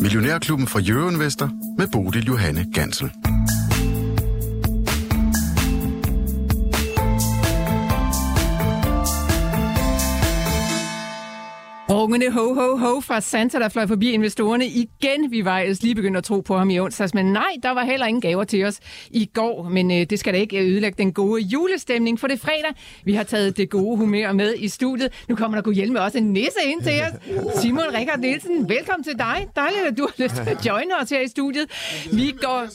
Millionærklubben fra Jørgen Vester med Bodil Johanne Gansel. Rungende ho, ho, ho fra Santa, der fløj forbi investorerne igen. Vi var ellers lige begyndt at tro på ham i onsdags, men nej, der var heller ingen gaver til os i går. Men øh, det skal da ikke øh, ødelægge den gode julestemning, for det er fredag. Vi har taget det gode humør med i studiet. Nu kommer der kunne hjælpe også en nisse ind til os. Simon Rikard Nielsen, velkommen til dig. Dejligt, at du har lyst til at joine os her i studiet. Vi går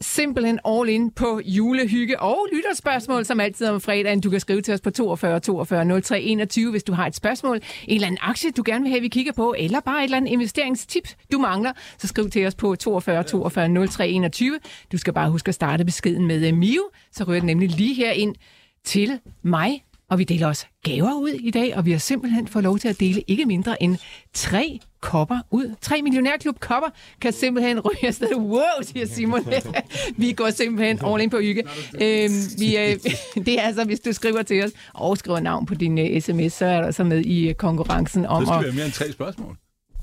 simpelthen all in på julehygge og lytterspørgsmål, som altid om fredagen. Du kan skrive til os på 42 42 03 21, hvis du har et spørgsmål, en eller anden aktie, du gerne vil have, vi kigger på, eller bare et eller andet investeringstip, du mangler, så skriv til os på 42 42 03 21. Du skal bare huske at starte beskeden med øh, Mio, så rører den nemlig lige her ind til mig, og vi deler også gaver ud i dag, og vi har simpelthen fået lov til at dele ikke mindre end tre kopper ud. Tre millionærklub kopper kan simpelthen ryge afsted. Wow, siger Simon. vi går simpelthen all in på hygge. Øhm, vi, øh, det er altså, hvis du skriver til os og skriver navn på din uh, sms, så er du så med i uh, konkurrencen om Så skal at... vi have mere end tre spørgsmål.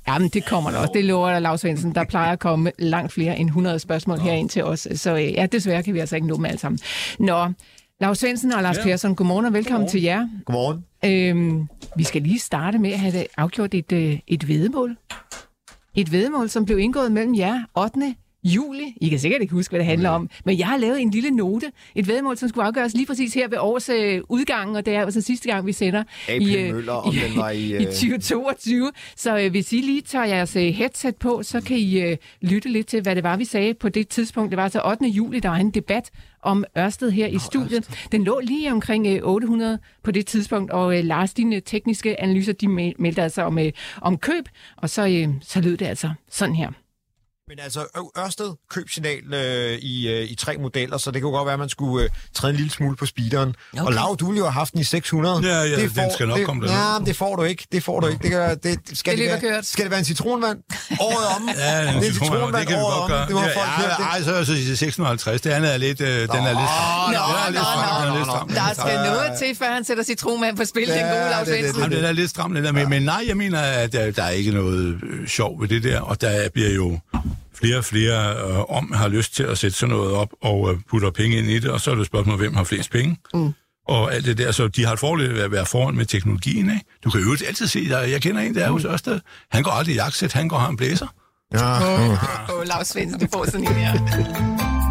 Jamen, det kommer der også. Det lover dig, Lars Svendsen. Der plejer at komme langt flere end 100 spørgsmål herind til os. Så øh, ja, desværre kan vi altså ikke nå dem alle sammen. Nå, Lars Svendsen og Lars Ja. Persson, godmorgen og velkommen Godmorgen. til jer. Godmorgen. Øhm, vi skal lige starte med at have afgjort et, øh, et vedemål. Et vedemål, som blev indgået mellem jer 8. juli. I kan sikkert ikke huske, hvad det handler om, men jeg har lavet en lille note. Et vedemål, som skulle afgøres lige præcis her ved års øh, udgang, og det er altså sidste gang, vi sender AP Møller, om den var i, i øh, 2022. Så øh, hvis I lige tager jeres øh, headset på, så kan I øh, lytte lidt til, hvad det var, vi sagde på det tidspunkt. Det var altså 8. juli, der var en debat om Ørsted her i studiet. Den lå lige omkring øh, 800 på det tidspunkt, og øh, Lars, dine tekniske analyser, de mel- meldte altså om, øh, om køb, og så, øh, så lød det altså sådan her. Men altså, Ørsted købsignal øh, i, øh, i tre modeller, så det kunne godt være, at man skulle øh, træde en lille smule på speederen. Okay. Og Lav, du ville jo have haft den i 600. Ja, ja, den skal nok det, komme derned. Ja, det får du ikke. Det får du ikke. Det, kan, det, skal, Det det, være, skal det være en citronvand? Året om. Ja, det er en citronvand det kan vi godt gøre. Det må ja, folk ja. Ej, så, så, så 650. Det andet er lidt, øh, den er lidt stram. nå, Den er lidt nå, den er nå, lidt nå. Der skal noget til, før han sætter citronmand på spil, Ja, den gode det er det, Svendsen. Den er lidt stram, den der. Men, men nej, jeg mener, at der, der er ikke noget øh, sjov ved det der, og der bliver jo flere og flere øh, om har lyst til at sætte sådan noget op og øh, putter penge ind i det, og så er det et spørgsmål, hvem har flest penge. Mm. Og alt det der, så de har et fordel ved at være foran med teknologien, ikke? Du kan jo altid se, der, jeg kender en, der er hos Ørsted. Han går aldrig i jagtsæt, han går har en blæser. Ja. Åh, oh, Lars Svendsen, du får sådan en her.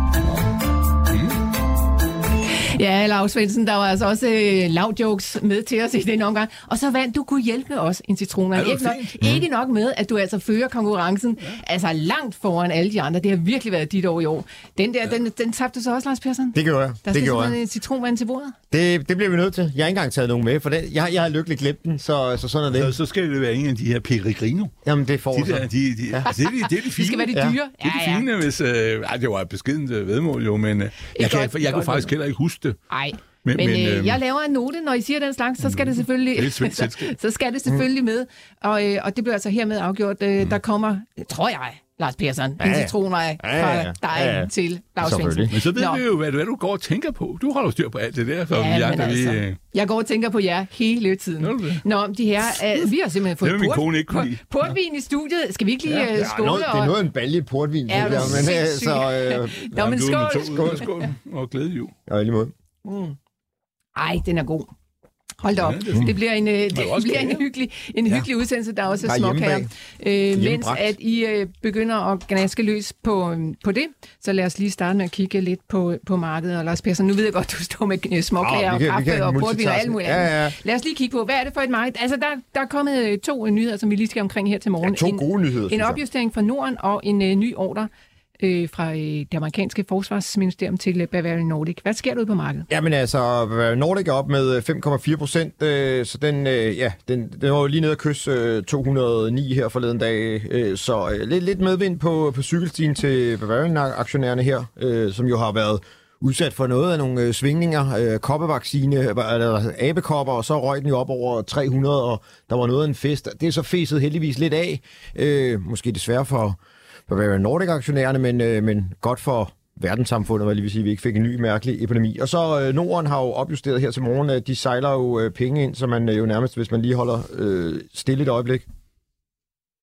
Ja, Lars Svendsen, der var altså også øh, lav jokes med til os i den omgang. Og så vandt du kunne hjælpe os en citron. Ja, det var Ikke nok, ikke nok med, at du altså fører konkurrencen ja. altså langt foran alle de andre. Det har virkelig været dit år i år. Den der, ja. den, den tabte du så også, Lars Persson? Det gjorde jeg. Der Det gjorde simpelthen jeg. en citronvand til bordet. Det, det bliver vi nødt til. Jeg har ikke engang taget nogen med, for det, jeg, jeg har lykkeligt glemt den, så, så sådan er Så, det. så skal det være en af de her Peregrino. Jamen, det får De der, så. de, de, ja. altså, det, er de, det er de fine. Det skal være de Ja. dyre. Det er det fine, hvis... Øh, ej, det var et beskedent øh, vedmål jo, men øh, jeg, kan, jeg, jeg kunne faktisk heller ikke huske det. Ej. Men- Men, men, men, øh, øhm, jeg laver en note, når I siger den slags, så skal det selvfølgelig, det så, så skal det selvfølgelig med. Og, øh, og det bliver altså hermed afgjort. Øh, Der kommer, tror jeg, Lars Persson, en ja. citronvej Ja, ja, fra ja. dig Ja, ja. til Lars. Svendsen. Men så ved Nå. vi jo, hvad, hvad du går og tænker på. Du holder jo styr på alt det der, så Ja, vi men andre, vi... altså, øh, jeg går og tænker på jer hele tiden. Det? Nå, de her, øh, vi har simpelthen fået Det min kone ikke lide. portvin i studiet. Skal vi ikke lige Ja. øh, Ja, skåle? Noget, det er og- noget af en balje portvin, Er det du der, men øh, så... Øh, Nå, men skål. Skål, skål. Og glæde jul. ja, lige måde. Ej, den er god. Hold da op. Ja, det er det bliver en, øh, det også bliver en hyggelig, en hyggelig udsendelse. Der er også er små her. hjemmebag. Øh, mens at I øh, begynder at gnaske løs på, øhm, på det, så lad os lige starte med at kigge lidt på, på markedet. Og Lars Persson, nu ved jeg godt, du står med øh, småkager Ah, og kaffe og portvin og alt muligt Ja, andet. ja. Lad os lige kigge på, hvad er det for et marked? Altså, der, der er kommet øh, to øh, nyheder, som vi lige skal omkring her til morgen. Ja, to en, gode nyheder, En opjustering fra Norden og en øh, ny ordre øh, fra øh, det amerikanske forsvarsministerium til øh, Bavarian Nordic. Hvad sker der ude på markedet? Jamen altså, Nordic er op med øh, 5,4 procent, øh, så den, øh, ja, den, den var jo lige nede at kysse øh, 209 her forleden dag, øh, så øh, lidt, lidt medvind på, på cykelstien til Bavarian-aktionærerne her, øh, som jo har været udsat for noget af nogle øh, svingninger. Øh, koppevaccine, eller abekopper, og så røg den jo op over 300, og der var noget af en fest. Det er så fæset heldigvis lidt af. Øh, måske desværre for Bavarian Nordic-aktionærerne, men, øh, men godt for verdenssamfundet, hvad lige vil sige, at vi ikke fik en ny mærkelig epidemi. Og så øh, Norden har jo opjusteret her til morgen, at de sejler jo øh, penge ind, så man øh, jo nærmest, hvis man lige holder øh, stille et øjeblik.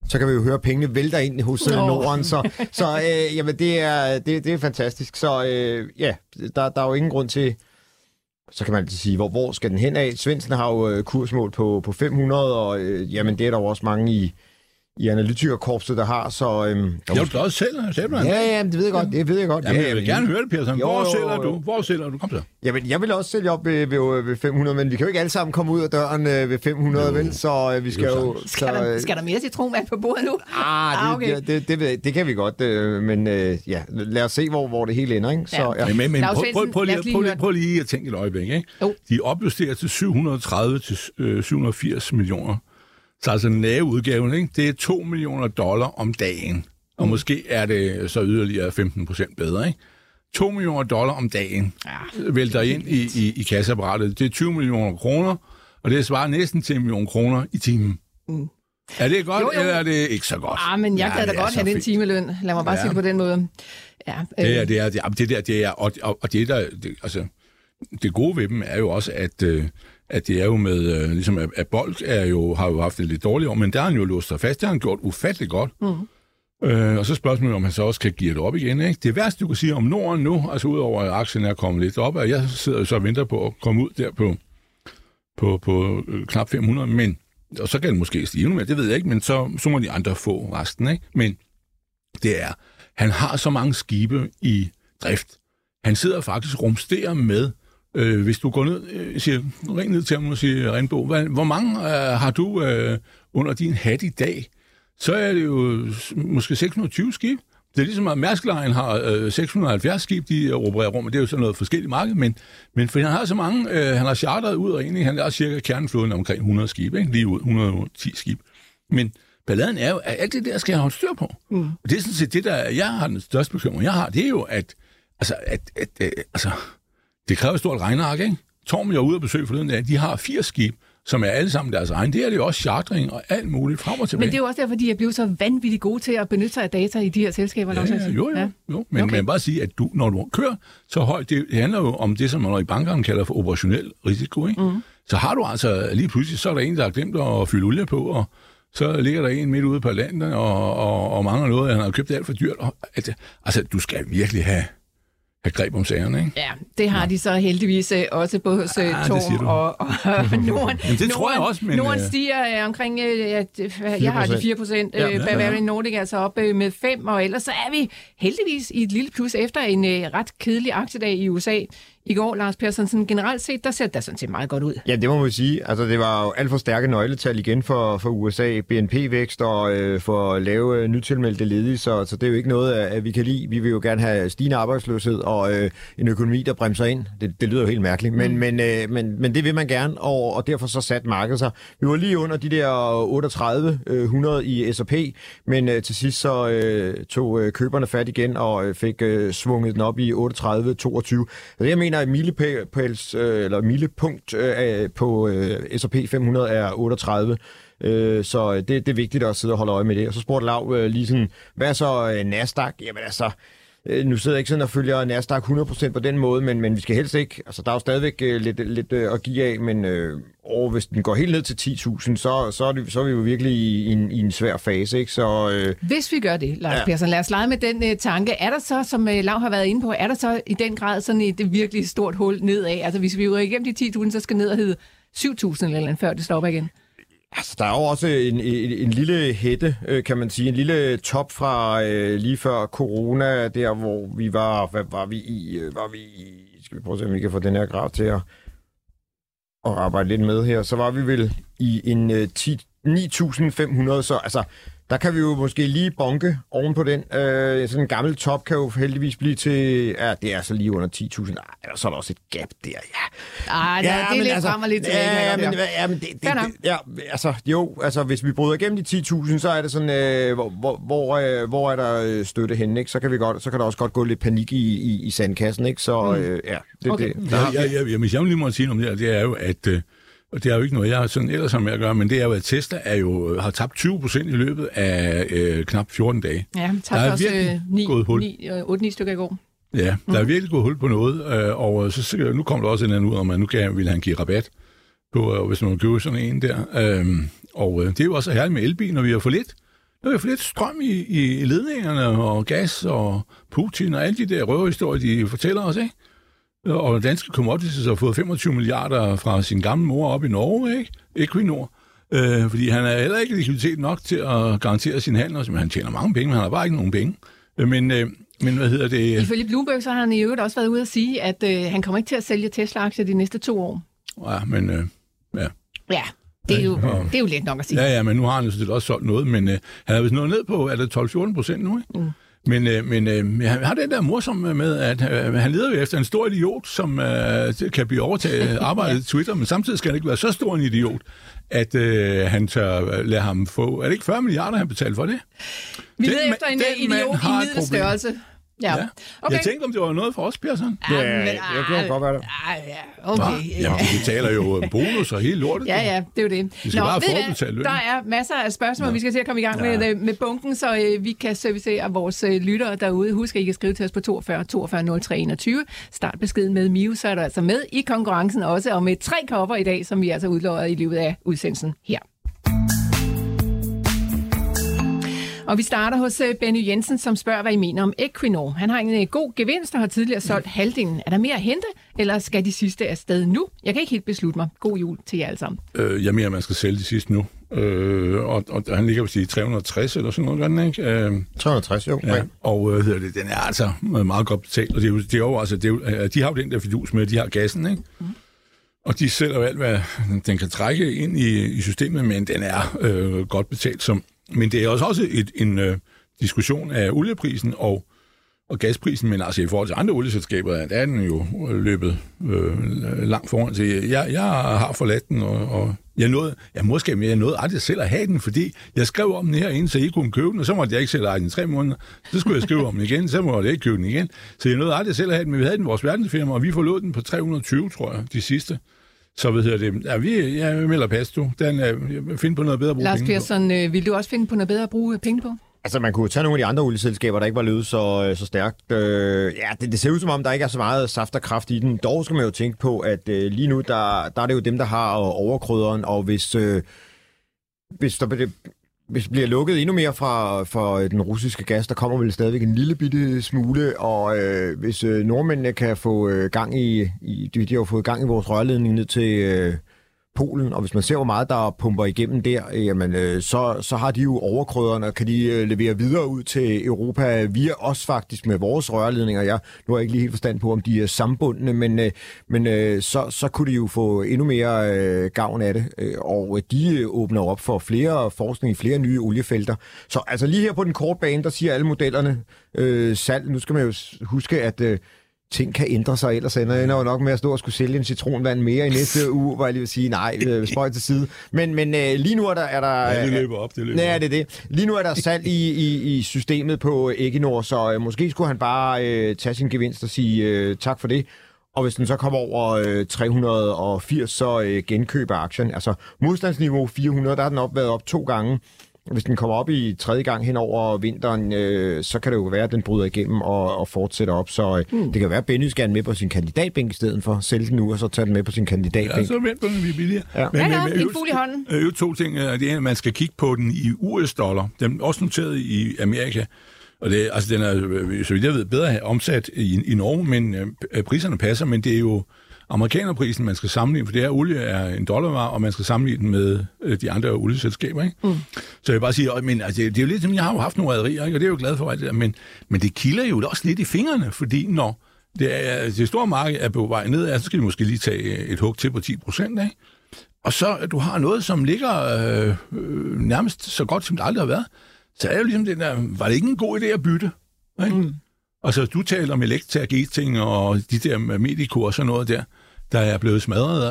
så kan vi jo høre, at pengene vælter ind hos oh. Norden. Så, så øh, jamen, det, er, det, det er fantastisk. Så øh, ja, der, der er jo ingen grund til... Så kan man altid sige, hvor, hvor skal den hen af? Svendsen har jo øh, kursmål på, på 500, og øh, jamen, det er der jo også mange i, i analytikerkorpset, der har, så... Øhm, der jo, du skal også sælge, sælge Ja, ja, det ved jeg godt, det ved jeg godt. Jamen, ja, jeg vil gerne høre det, Peter. Hvor jo, sælger du? Hvor sælger du? Kom så. Jamen, jeg vil også sælge op ved, ved, ved 500, men vi kan jo ikke alle sammen komme ud af døren øh, ved 500, jo. vel? Så øh, vi skal jo... Så, skal, der, skal der mere citronvand på bordet nu? Ah, det, ah, okay. det, det, det, det, det kan vi godt, øh, men øh, ja, lad os se, hvor, hvor det hele ender, ikke? Så, ja. Ja. Men, men prøv, prøv, prøv, lige, prøv, lige, prøv lige at tænke et øjeblik, ikke? Jo. De opjusterer til 730 til øh, 780 millioner så altså lave udgaven, ikke? det er 2 millioner dollar om dagen. Og mm. måske er det så yderligere 15 procent bedre. Ikke? 2 millioner dollar om dagen ja, vælter ind i, i, i kasseapparatet. Det er 20 millioner kroner, og det svarer næsten til en million kroner i timen. Mm. Er det godt, jo, jo. eller er det ikke så godt? Ah, men jeg ja, kan da godt have den timeløn. Lad mig bare ja. sige det på den måde. Ja, øh. det, er, det, er, det, er, det der, det er, og, og, og det der, det, altså, det gode ved dem er jo også, at, øh, at det er jo med, øh, ligesom at, at Bold er jo, har jo haft det lidt dårligt år, men der har han jo låst sig fast. Det har han gjort ufattelig godt. Mm. Øh, og så spørgsmålet, om han så også kan give det op igen. Ikke? Det værste, du kan sige om Norden nu, altså udover at aktien er kommet lidt op, og jeg sidder så og venter på at komme ud der på, på, på øh, knap 500, men og så kan den måske stige mere, det ved jeg ikke, men så, så må de andre få resten. Ikke? Men det er, han har så mange skibe i drift. Han sidder faktisk rumsterer med Øh, hvis du går ned, øh, siger, ring ned til ham og siger, Renbo, hvad, hvor mange øh, har du øh, under din hat i dag? Så er det jo måske 620 skib. Det er ligesom, at Mærsk Line har øh, 670 skib, de opererer rum, og det er jo sådan noget forskelligt marked, men, men for han har så mange, øh, han har charteret ud, og egentlig han er cirka kerneflåden omkring 100 skib, ikke? lige ud, 110 skib. Men balladen er jo, at alt det der skal jeg holde styr på. Mm. Og det er sådan set det, der jeg har den største bekymring, jeg har, det er jo, at, altså, at, at, at altså, det kræver et stort regneark, ikke? Torm, jeg er ude og besøge forleden dag, de har fire skib, som er alle sammen deres egen. Det er det jo også chartering og alt muligt frem og tilbage. Men det er jo også derfor, de er blevet så vanvittigt gode til at benytte sig af data i de her selskaber. Ja, ja, jo, jo, ja. jo. Men okay. man bare sige, at du, når du kører så højt, det handler jo om det, som man i bankerne kalder for operationel risiko. Ikke? Mm. Så har du altså lige pludselig, så er der en, der har glemt at fylde olie på, og så ligger der en midt ude på landet og, og, og mangler noget, han har købt alt for dyrt. Og, altså, du skal virkelig have have greb om sagerne, ikke? Ja, det har ja. de så heldigvis øh, også både hos ja, Torm og, og Norden. men det tror jeg også, men... Norden øh, stiger uh, omkring, ja, jeg har de 4 procent, uh, ja, ja, Bavarian ja. Nordic altså op uh, med 5, og ellers så er vi heldigvis i et lille plus efter en uh, ret kedelig aktiedag i USA i går, Lars Persson. Sådan generelt set, der ser det sådan set meget godt ud. Ja, det må man sige. Altså, det var jo alt for stærke nøgletal igen for, for USA. BNP-vækst og øh, for lave øh, nytilmeldte ledige, så, så det er jo ikke noget, at vi kan lide. Vi vil jo gerne have stigende arbejdsløshed og øh, en økonomi, der bremser ind. Det, det lyder jo helt mærkeligt, men, mm. men, øh, men, men det vil man gerne, og, og derfor så sat markedet sig. Vi var lige under de der 38 øh, 100 i S&P, men øh, til sidst så øh, tog øh, køberne fat igen og øh, fik øh, svunget den op i 38-22. Så det, jeg mener, mener, at milepæls, øh, eller milepunkt øh, på øh, S&P 500 er 38. Øh, så det, det er vigtigt at sidde og holde øje med det. Og så spurgte Lav øh, lige sådan, hvad så øh, Nasdaq? Jamen altså, Øh, nu sidder jeg ikke sådan og følger Nasdaq 100% på den måde, men, men vi skal helst ikke... Altså, der er jo stadigvæk uh, lidt, lidt uh, at give af, men uh, og hvis den går helt ned til 10.000, så, så, er det, så er vi jo virkelig i, i, en, i en svær fase. Ikke? Så, uh, Hvis vi gør det, Lars ja. Persson, lad os lege med den uh, tanke. Er der så, som uh, Lav har været inde på, er der så i den grad sådan et virkelig stort hul nedad? Altså, hvis vi er igennem de 10.000, så skal ned og hedde 7.000 eller andet, før det stopper igen? Altså, der er jo også en, en, en lille hætte, øh, kan man sige. En lille top fra øh, lige før corona, der hvor vi var... Hvad var vi i? Øh, var vi i skal vi prøve at se, om vi kan få den her graf til at, at arbejde lidt med her. Så var vi vel i en øh, 10, 9.500, så altså der kan vi jo måske lige bonke oven på den. Øh, sådan en gammel top kan jo heldigvis blive til... Ja, det er så lige under 10.000. Nej, så er der også et gap der, ja. Ej, ja, det er lidt altså, frem og lidt tilbage. Ja, men, ja, men det, det, det, ja, altså, jo, altså, hvis vi bryder igennem de 10.000, så er det sådan, øh, hvor, hvor, hvor, øh, hvor er der øh, støtte henne, ikke? Så kan, vi godt, så kan der også godt gå lidt panik i, i, i sandkassen, ikke? Så, mm. øh, ja, det, okay. det. Der, ja, ja, ja, hvis jeg lige må sige om det her, det er jo, at... Øh, og det er jo ikke noget, jeg sådan ellers har med at gøre, men det er jo, at Tesla er jo, har tabt 20 procent i løbet af øh, knap 14 dage. Ja, tabte der er virkelig også 9, gået hul. 9, 8-9 øh, stykker i går. Ja, der mm. er virkelig gået hul på noget, øh, og så, nu kommer der også en anden ud om, at nu kan, vil han give rabat på, øh, hvis man køber sådan en der. Øh, og øh, det er jo også herligt med elbil, når vi har for lidt. Der er for lidt strøm i, i ledningerne, og gas, og Putin, og alle de der røverhistorier, de fortæller os, ikke? Og danske commodities har fået 25 milliarder fra sin gamle mor op i Norge, ikke? Equinor. Øh, fordi han er heller ikke likviditet nok til at garantere sin handel. Men han tjener mange penge, men han har bare ikke nogen penge. Øh, men, øh, men hvad hedder det? Ifølge Bloomberg, så har han i øvrigt også været ude at sige, at øh, han kommer ikke til at sælge Tesla-aktier de næste to år. Ja, men øh, ja. Ja, det er, jo, det er jo let nok at sige. Ja, ja, men nu har han jo selvfølgelig også solgt noget, men øh, han er vist nået ned på, er det 12-14 procent nu, ikke? Mm. Men, øh, men øh, han har den der morsomme med, at øh, han leder jo efter en stor idiot, som øh, kan blive overtaget arbejdet i Twitter, men samtidig skal han ikke være så stor en idiot, at øh, han tør lade ham få... Er det ikke 40 milliarder, han betaler for det? Vi leder efter en den idiot i middelstørrelse. Ja. Ja. Okay. Jeg tænkte, om det var noget for os, Persson. Ja, Ja, men, det kan godt være det. Ah, ja, okay. Jamen, de betaler jo bonus og hele lortet. Ja, ja, det er jo det. Vi skal bare ved I hvad? forudbetale løn. Der er masser af spørgsmål, Nå. vi skal til at komme i gang Ja. med, øh, med bunken, så øh, vi kan servicere vores øh, lyttere derude. Husk, at I kan skrive til os på 42 42 03 21. Start beskeden med Miu, så er du altså med i konkurrencen også, og med tre kopper i dag, som vi altså udlover i løbet af udsendelsen her. Og vi starter hos øh, Benny Jensen, som spørger, hvad I mener om Equinor. Han har en øh, god gevinst og har tidligere solgt halvdelen. Er der mere at hente, eller skal de sidste afsted nu? Jeg kan ikke helt beslutte mig. God jul til jer alle sammen. Øh, jeg mener, man skal sælge de sidste nu. Øh, og, og han ligger på sige 360 eller sådan noget, gør den, ikke? Øh, 360, jo. ja. Og øh, hedder det, den er altså meget godt betalt. Og det er jo, det er jo, altså, det er jo, øh, de har jo den der fidus med, at de har gassen, ikke? Mm. Og de sælger jo alt, hvad den kan trække ind i, i systemet, men den er øh, godt betalt. Som, men det er også, også et, en øh, diskussion af olieprisen og, og gasprisen, men altså i forhold til andre olieselskaber, der er den jo øh, løbet øh, langt foran til. Jeg, jeg har forladt den, og, og jeg nåede, jeg måske, men jeg nåede aldrig selv at have den, fordi jeg skrev om den herinde, så I kunne købe den, og så måtte jeg ikke selv eje den i tre måneder. Så skulle jeg skrive om den igen, så måtte jeg ikke købe den igen. Så jeg nåede aldrig selv at have den, men vi havde den i vores verdensfirma, og vi forlod den på 320, tror jeg, de sidste. Så hvad hedder det? Ja, vi, jeg melder pas, du. Den, er, find på noget bedre at bruge Lars penge på. Persson, øh, vil du også finde på noget bedre at bruge penge på? Altså, man kunne tage nogle af de andre olieselskaber, der ikke var løbet så, øh, så stærkt. Øh, ja, det, det ser ud som om, der ikke er så meget saft og kraft i den. Dog skal man jo tænke på, at øh, lige nu, der, der er det jo dem, der har overkrydderen, og hvis, øh, hvis der bliver, hvis bliver lukket endnu mere fra, fra øh, den russiske gas, der kommer vel stadigvæk en lille bitte smule, og øh, hvis øh, nordmændene kan få øh, gang i, i de, de har jo fået gang i vores rørledning ned til øh, Polen, og hvis man ser, hvor meget der pumper igennem der, øh, jamen, øh, så, så har de jo overkrøderne, og kan de øh, levere videre ud til Europa via os faktisk med vores rørledninger. Jeg, nu har jeg ikke lige helt forstand på, om de er sambundne, men, øh, men øh, så, så kunne de jo få endnu mere øh, gavn af det, øh, og øh, de øh, åbner op for flere forskning i flere nye oliefelter. Så altså lige her på den korte bane, der siger alle modellerne øh, salg. Nu skal man jo huske, at... Øh, ting kan ændre sig, ellers ender jeg jo nok med at stå og skulle sælge en citronvand mere i næste uge, hvor jeg lige vil sige, nej, øh, spøj til side. Men, men øh, lige nu er der... Er der Ja, det løber op, det løber op. det er det. Lige nu er der salg i, i, i systemet på Equinor, så øh, måske skulle han bare øh, tage sin gevinst og sige øh, tak for det. Og hvis den så kommer over øh, 380, så øh, genkøber aktien. Altså modstandsniveau 400, der har den op, været op to gange. Hvis den kommer op i tredje gang hen over vinteren, øh, så kan det jo være, at den bryder igennem og, og fortsætter op. Så øh, mm. det kan være, at Benny skal have den med på sin kandidatbænk i stedet for. Sælge den nu, og så tage den med på sin kandidatbænk. Ja, så vent på, den, vi er billigere. Ja. Ja, ja, en øvrigt- fugl i hånden. Øh, to ting. Øh, Det ene, man skal kigge på den i US-dollar. Den er også noteret i Amerika. Og det, altså, den er, øh, så vidt jeg ved, bedre omsat i, i Norge, men øh, priserne passer, men det er jo amerikanerprisen, man skal sammenligne, for det her olie er en dollarvare, og man skal sammenligne den med øh, de andre olieselskaber. Ikke? Mm. Så jeg vil bare sige, øh, men altså, det er jo lidt som, jeg har jo haft nogle rædderier, ikke? og det er jo glad for, alt det der, men, men det kilder jo også lidt i fingrene, fordi når det, er, det store marked er på vej ned, så skal de måske lige tage et hug til på 10 procent, ikke? og så at du har noget, som ligger øh, øh, nærmest så godt, som det aldrig har været, så er jo ligesom den der, var det ikke en god idé at bytte? Ikke? Mm. Og så du taler om Elektra, Geting og de der Medico og sådan noget der, der er blevet smadret.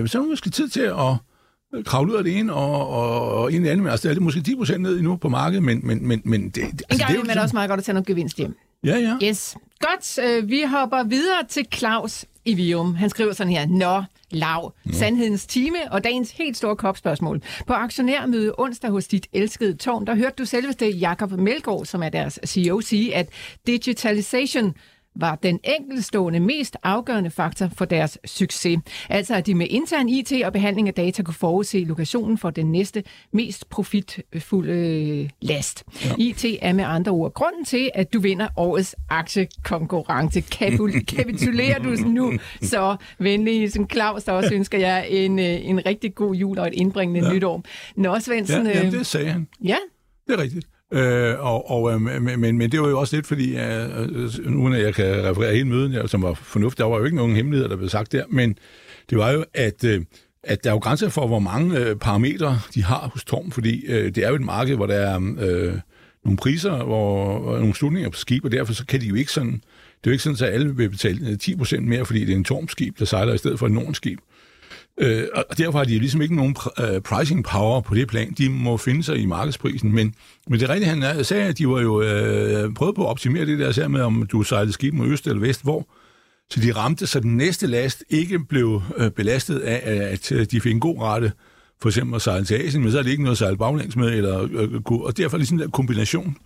Øh, så er det måske tid til at kravle ud af det ene og, og, og ind i det andet. Altså, det er måske 10 procent ned endnu på markedet, men, men, men, men det, det, En altså, gang det er jo det også meget godt at tage noget gevinst hjem. Ja, ja. Yes. Godt, øh, vi hopper videre til Claus i Vium. Han skriver sådan her. Nå, lav. Sandhedens time og dagens helt store kopspørgsmål. På aktionærmøde onsdag hos dit elskede tårn, der hørte du selveste Jakob Melgaard, som er deres CEO, sige, at digitalization var den enkeltstående mest afgørende faktor for deres succes. Altså at de med intern IT og behandling af data kunne forudse lokationen for den næste mest profitfulde øh, last. Ja. IT er med andre ord grunden til, at du vinder årets aktiekonkurrence. Kapul- kapitulerer du nu så venlig, som Claus, der også ønsker jer en, øh, en rigtig god jul og et indbringende ja. nytår. Nå, Svendsen... Ja, jamen, det sagde han. Ja. Det er rigtigt. Øh, og, og, øh, men, men, det var jo også lidt, fordi, uh, uden at jeg kan referere hele møden, jeg, som var fornuftigt, der var jo ikke nogen hemmeligheder, der blev sagt der, men det var jo, at, øh, at der er jo grænser for, hvor mange øh, parametre de har hos Torm, fordi øh, det er jo et marked, hvor der er øh, nogle priser, hvor, nogle slutninger på skib, og derfor så kan de jo ikke sådan, det er jo ikke sådan, at alle vil betale 10% mere, fordi det er en Torm-skib, der sejler i stedet for et Norden-skib. Øh, og derfor har de ligesom ikke nogen uh, pricing power på det plan. De må finde sig i markedsprisen. Men, men det rigtige, han sagde, at de var jo uh, prøvet på at optimere det der, med, om du sejlede skib mod øst eller vest, hvor. Så de ramte, så den næste last ikke blev uh, belastet af, at de fik en god rette, for eksempel at sejle til Asien, men så er det ikke noget at sejle baglæns med, eller, uh, og derfor ligesom den kombination.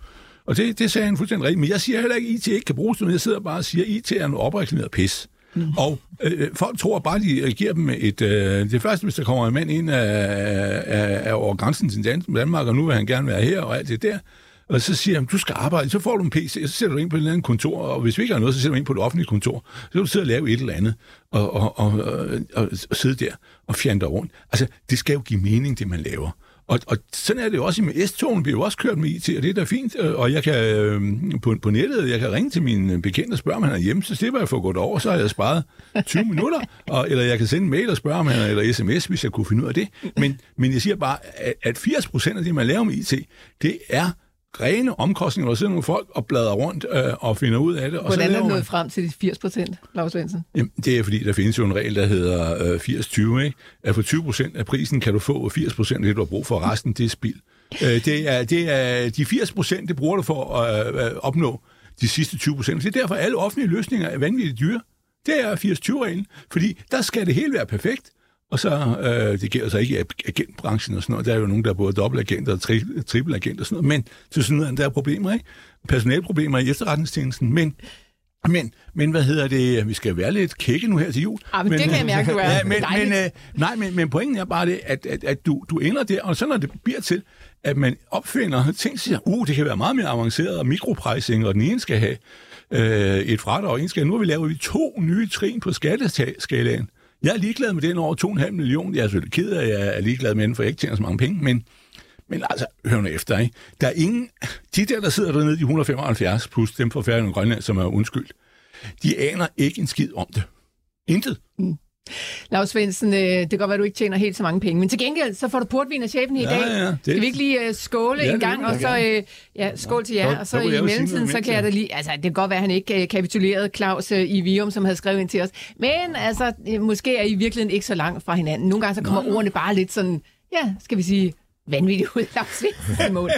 Og det, det sagde han fuldstændig rigtigt. Men jeg siger heller ikke, at IT ikke kan bruges, men jeg sidder bare og siger, at IT er en opreklameret pis. Mm. Og øh, folk tror bare, de giver dem et... Øh, det første, hvis der kommer en mand ind af, af, af over grænsen til Danmark, og nu vil han gerne være her, og alt det der, og så siger han, du skal arbejde, så får du en PC, og så sætter du ind på et eller andet kontor, og hvis vi ikke har noget, så sætter du ind på et offentligt kontor. Så kan du sidde og lave et eller andet, og, og, og, og, og, og sidde der og fjander rundt. Altså, det skal jo give mening, det man laver. Og, og sådan er det jo også med S-togen, bliver jo også kørt med IT, og det er da fint. Øh, og jeg kan øh, på, på nettet, jeg kan ringe til min øh, bekendte og spørge, om han er hjemme, så slipper jeg for at gå over, så har jeg sparet 20 minutter. Og, eller jeg kan sende en mail og spørge, om han er, eller sms, hvis jeg kunne finde ud af det. Men, men jeg siger bare, at, at 80 procent af det, man laver med IT, det er rene omkostninger, der sidder nogle folk og bladrer rundt øh, og finder ud af det. Og Hvordan så er det nået frem til de 80 procent, Lars Svendsen? Jamen, det er fordi, der findes jo en regel, der hedder øh, 80-20, ikke? At for 20 procent af prisen kan du få, og 80 procent af det, du har brug for, resten, det er spild. Øh, det, er, det er, de 80 procent, det bruger du for at øh, opnå de sidste 20 procent. Det er derfor, at alle offentlige løsninger er vanvittigt dyre. Det er 80-20-reglen, fordi der skal det hele være perfekt. Og så, øh, det gælder så ikke agentbranchen og sådan noget, der er jo nogen, der er både dobbeltagenter og tri- trippelagenter og sådan noget, men til sådan der er problemer, ikke? Personalproblemer i efterretningstjenesten, men men, men hvad hedder det? Vi skal være lidt kække nu her til jul. Ja, men, men det kan jeg mærke, du er. Ja, men, men, øh, nej, men, men pointen er bare det, at, at, at du, du ender der, og så når det bliver til, at man opfinder ting, siger, uh, det kan være meget mere avanceret, og mikropricing, og den ene skal have øh, et fradrag, og en skal, nu har vi lavet to nye trin på skatteskalaen. Jeg er ligeglad med den over 2,5 millioner. Jeg er selvfølgelig ked af, at jeg er ligeglad med den, for jeg ikke tjener så mange penge, men, men altså, hør nu efter, ikke? Der er ingen... De der, der sidder dernede, de 175, plus dem fra Færøerne og Grønland, som er undskyldt, de aner ikke en skid om det. Intet. Mm. Lars Svendsen, øh, det kan godt være, at du ikke tjener helt så mange penge, men til gengæld, så får du portvin af chefen i ja, dag. Ja, det... Skal vi ikke lige uh, skåle ja, en gang, og så, uh, ja, skål til jer, ja, og så, så i mellemtiden, så kan jeg da lige, altså det kan godt være, at han ikke uh, kapitulerede Claus uh, i Vium, som havde skrevet ind til os, men altså, uh, måske er I virkelig ikke så langt fra hinanden. Nogle gange så kommer Nå, ordene bare lidt sådan, ja, skal vi sige, vanvittigt ud, Lars mål.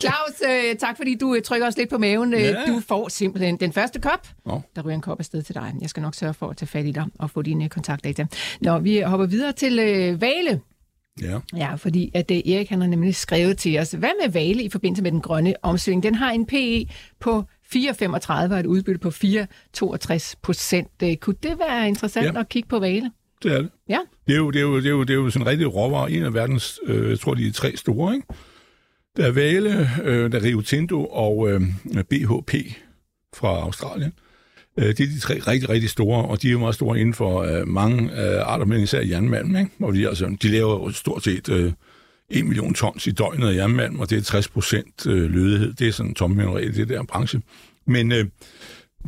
Claus, øh, tak fordi du øh, trykker os lidt på maven. Øh, ja. Du får simpelthen den første kop. Oh. Der ryger en kop afsted til dig. Jeg skal nok sørge for at tage fat i dig og få dine kontaktdata. Når vi hopper videre til øh, Vale. Ja. ja, fordi at det, Erik han har nemlig skrevet til os, hvad med Vale i forbindelse med den grønne omstilling? Den har en PE på 4,35 og et udbytte på 4,62 procent. Kunne det være interessant ja. at kigge på Vale? Det er det. Ja. Det er jo, det er jo, det er jo, det er jo sådan en rigtig råvarer. En af verdens, øh, jeg tror, de er tre store, ikke? Der er Vale, øh, der er Rio Tinto og øh, BHP fra Australien. Øh, det er de tre rigtig, rigtig store, og de er jo meget store inden for øh, mange øh, arter, men især jernmalm, ikke? Og de, altså, de laver jo stort set øh, 1 million tons i døgnet af jernmalm, og det er 60 procent øh, lødighed. Det er sådan tommineral i det der branche. Men øh,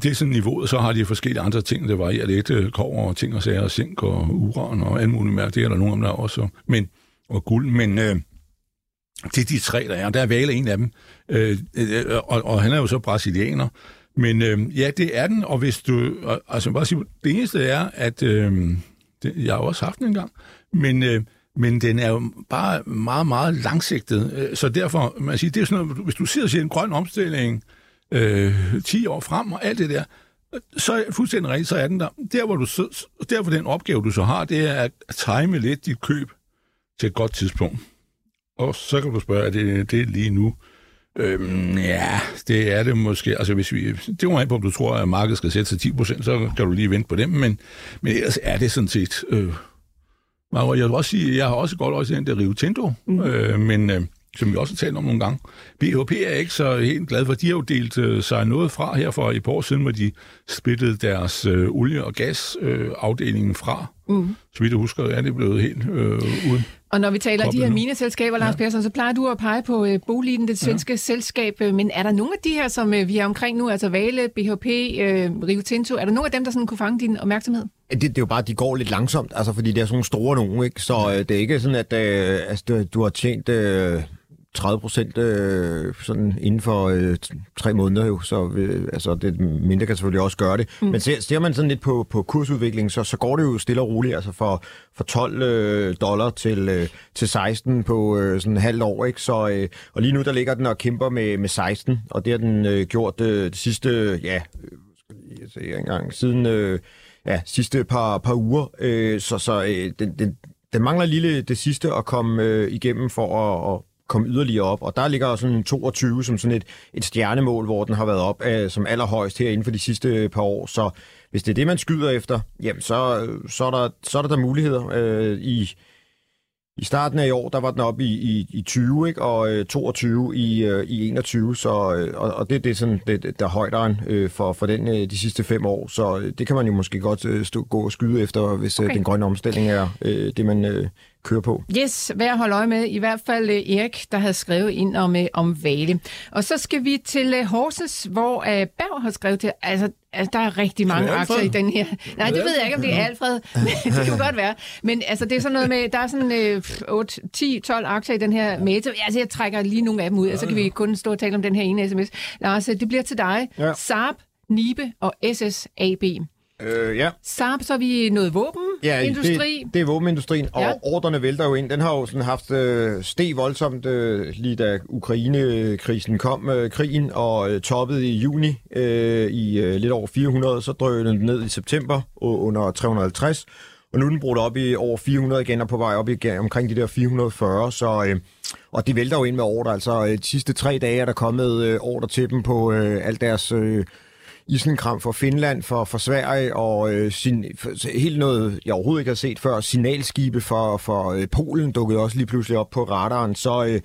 det er sådan niveauet, så har de forskellige andre ting, der varierer lidt, øh, kover og ting og sager, zink og uran og alt muligt mærke. Det er der nogle af dem, der også. Men, og guld, men øh, det er de tre, der er. Der er Vale en af dem, øh, øh, og, og han er jo så brasilianer. Men øh, ja, det er den, og hvis du... Altså, bare sige, det eneste er, at... Øh, det, jeg har også haft den engang, men... Øh, men den er jo bare meget, meget langsigtet. Øh, så derfor, man siger, det er sådan noget, hvis du sidder og siger en grøn omstilling, øh, 10 år frem og alt det der, så er fuldstændig rigtigt, så er den der. Der, hvor du så, derfor den opgave, du så har, det er at time lidt dit køb til et godt tidspunkt. Og så kan du spørge, er det, det er lige nu? Øhm, ja, det er det måske. Altså, hvis vi, det kommer an på, om du tror, at markedet skal sætte sig 10 procent, så kan du lige vente på dem, men, men ellers er det sådan set... Øh, jeg vil også sige, jeg har også godt også den der Rio Tinto, mm. øh, men øh, som vi også har talt om nogle gange. BHP er ikke så helt glad for, de har jo delt øh, sig noget fra her for et par år siden, hvor de splittede deres øh, olie- og gasafdelingen øh, fra. Mm. Så vidt jeg husker, er det blevet helt øh, uden. Og når vi taler de her mineselskaber, Lars ja. Persson, så plejer du at pege på øh, Boliden, det svenske ja. selskab. Øh, men er der nogle af de her, som øh, vi er omkring nu, altså Vale, BHP, øh, Rio Tinto, er der nogle af dem, der sådan kunne fange din opmærksomhed? Det, det er jo bare, at de går lidt langsomt, altså fordi det er sådan nogle store nogen, ikke? Så øh, det er ikke sådan, at øh, altså, du har tjent... Øh 30 procent øh, sådan inden for øh, tre måneder jo, så øh, altså det mindre kan selvfølgelig også gøre det. Mm. Men ser, ser man sådan lidt på, på kursudviklingen, så, så går det jo stille og roligt, altså for, for 12 øh, dollar til, øh, til 16 på øh, sådan en halvt år, ikke? Så, øh, og lige nu der ligger den og kæmper med, med 16, og det har den øh, gjort øh, det sidste, ja, skal lige se engang, siden øh, ja, sidste par, par uger, øh, så, så øh, den, den, den mangler lille det sidste at komme øh, igennem for at, at komme yderligere op. Og der ligger sådan 22 som sådan et, et stjernemål, hvor den har været op øh, som allerhøjst her inden for de sidste par år. Så hvis det er det, man skyder efter, jamen så, så, er, der, så er der der muligheder. Øh, i, I starten af i år, der var den oppe i, i, i 20, ikke? og øh, 22 i, øh, i 21, så, øh, og, og det, det er sådan, det, der er højderen øh, for, for den øh, de sidste fem år. Så øh, det kan man jo måske godt øh, stå, gå og skyde efter, hvis øh, okay. øh, den grønne omstilling er øh, det, man... Øh, køre på. Yes, værd at holde øje med. I hvert fald uh, Erik, der havde skrevet ind om, uh, om Vale. Og så skal vi til uh, Horsens, hvor uh, Berg har skrevet til, altså Altså, der er rigtig mange er aktier i den her. Nej, det ved jeg ikke, om det er Alfred. det kan godt være. Men altså, det er sådan noget med, der er sådan øh, 8, 10, 12 aktier i den her meta. Altså, jeg trækker lige nogle af dem ud, og så kan vi kun stå og tale om den her ene sms. Lars, det bliver til dig. Ja. Saab, Nibe og SSAB. Øh, ja. Saab, så er vi noget våbenindustri. Ja, det, det er våbenindustrien, og ja. ordrene vælter jo ind. Den har jo sådan haft øh, steg voldsomt, øh, lige da Ukraine-krisen kom, øh, krigen, og øh, toppet i juni øh, i øh, lidt over 400, så drøg den ned i september under 350, og nu er den brugt op i over 400 igen, og på vej op i omkring de der 440, så... Øh, og de vælter jo ind med ordre. Altså, øh, de sidste tre dage er der kommet øh, ordre til dem på øh, alt deres øh, isenkram for Finland, for, for Sverige, og øh, sin, for, helt noget, jeg overhovedet ikke har set før, signalskibe for, for øh, Polen dukkede også lige pludselig op på radaren. Så, øh,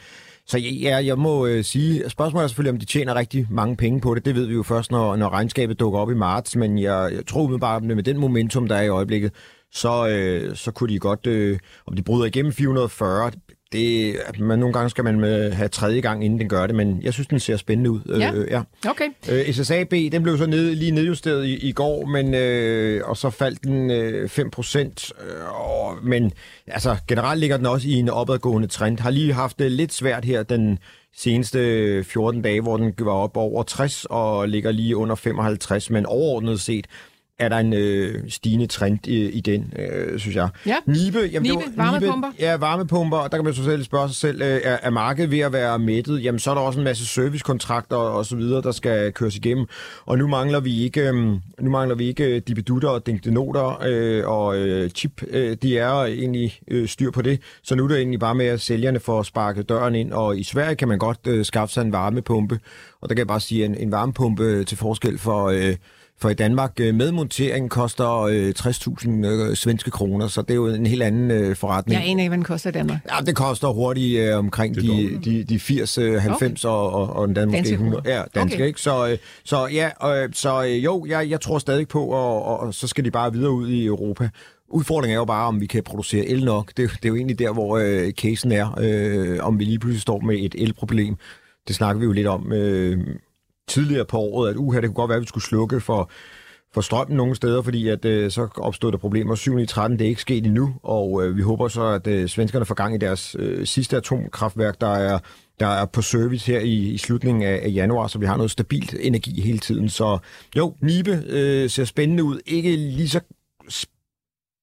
så ja, jeg må øh, sige, spørgsmålet er selvfølgelig, om de tjener rigtig mange penge på det. Det ved vi jo først, når, når regnskabet dukker op i marts, men jeg, jeg tror umiddelbart, med den momentum, der er i øjeblikket, så, øh, så kunne de godt, øh, om de bryder igennem 440, det, man, nogle gange skal man med, have tredje gang, inden den gør det, men jeg synes, den ser spændende ud. Ja, øh, ja. okay. Øh, SSAB, den blev så ned, lige nedjusteret i, i går, men, øh, og så faldt den øh, 5 procent. Øh, men altså, generelt ligger den også i en opadgående trend. Har lige haft det lidt svært her den seneste 14 dage, hvor den var op over 60 og ligger lige under 55, men overordnet set, er der en øh, stigende trend i, i den, øh, synes jeg. Ja. Nibe, jamen, Nibe, var, varmepumper. Nibe, ja, varmepumper, og der kan man så selv spørge sig selv, øh, er, er markedet ved at være mættet? Jamen, så er der også en masse servicekontrakter og så videre, der skal køres igennem. Og nu mangler vi ikke, øh, nu mangler vi ikke øh, dibedutter og dinkdenoter øh, og øh, chip. Øh, de er egentlig øh, styr på det. Så nu er det egentlig bare med, at sælgerne får sparket døren ind, og i Sverige kan man godt øh, skaffe sig en varmepumpe. Og der kan jeg bare sige, at en, en varmepumpe til forskel for... Øh, for i Danmark øh, med montering koster øh, 60.000 øh, svenske kroner, så det er jo en helt anden øh, forretning. Jeg aner ikke, hvad den koster i Danmark. Ja, det koster hurtigt øh, omkring de, de, de 80, øh, 90 okay. og, og, og den måske 100. Ja, danske, okay. ikke? Så, øh, så ja, øh, så øh, jo, jeg, jeg tror stadig på, og, og, og så skal de bare videre ud i Europa. Udfordringen er jo bare, om vi kan producere el nok. Det, det er jo egentlig der, hvor øh, casen er, øh, om vi lige pludselig står med et elproblem. Det snakker vi jo lidt om øh, tidligere på året, at uha, det kunne godt være, at vi skulle slukke for, for strømmen nogle steder, fordi at, øh, så opstod der problemer 7. i 13. Det er ikke sket endnu, og øh, vi håber så, at øh, svenskerne får gang i deres øh, sidste atomkraftværk, der er der er på service her i, i slutningen af, af januar, så vi har noget stabilt energi hele tiden. Så jo, Nibe øh, ser spændende ud. Ikke lige så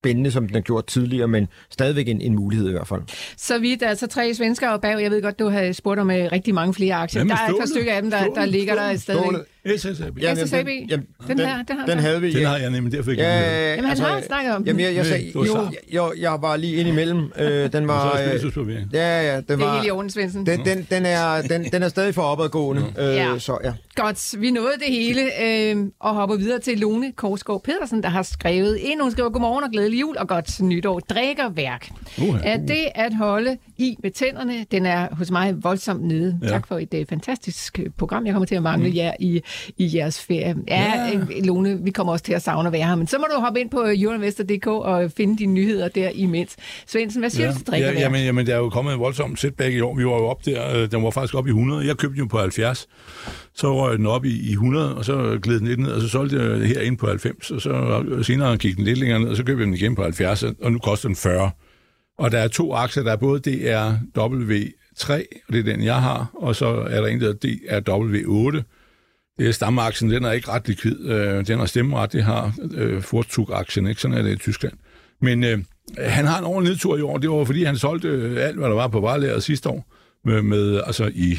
spændende, som den har gjort tidligere, men stadigvæk en, en mulighed i hvert fald. Så vidt, altså tre svensker og bag. Jeg ved godt, du har spurgt om uh, rigtig mange flere aktier. Jamen, der er et par stykker af dem, der, der ligger der stadig. SSAB. Ja, SSAB. den, jamen, Den den, her, den har den han. havde vi. Den har jeg nemlig derfor ikke Ja, ja, Jamen, han har snakket om den. Jamen, jeg, jeg sagde, Det var jo, Saab. jeg, jeg var lige ind imellem. Øh, den var... Så Øh, ja, ja, den Det er var... helt i orden, Svendsen. Den, den, den, er, den, den er stadig for opadgående. Øh, Ja. Så ja. Godt, vi nåede det hele øh, og hopper videre til Lone Korsgaard Pedersen, der har skrevet ind. Hun skriver, godmorgen og glædelig jul og godt nytår. Drikkerværk. Uha. Er det at holde i med tænderne? Den er hos mig voldsomt nede. Ja. Tak for et uh, fantastisk øh, program. Jeg kommer til at mangle mm. jer i, i jeres ferie. Ja, Ja. øh, Lone, vi kommer også til at savne at være her, men så må du hoppe ind på euroinvestor.dk og finde dine nyheder der imens. Svendsen, hvad siger Ja, du til ja, drikkerværk? jamen, jamen, der er jo kommet en voldsom setback i år. Vi var jo op der, øh, den var faktisk op i 100. Jeg købte den jo på 70. Så røg den op i, i 100, og så gled den lidt ned, og så solgte jeg her ind på 90. Og så senere gik den lidt længere ned, og så købte jeg den igen på 70, og nu koster den 40. Og der er to aktier, der er både DRW3, og det er den, jeg har, og så er der en, der hedder DRW8. Er stammeaktien, den er ikke ret likvid. Øh, den har stemmeret, det har øh, Fortug-aktien, ikke? Sådan er det i Tyskland. Men øh, han har en ordentlig nedtur i år. Det var fordi, han solgte øh, alt, hvad der var på varelæret sidste år. Med, med, altså i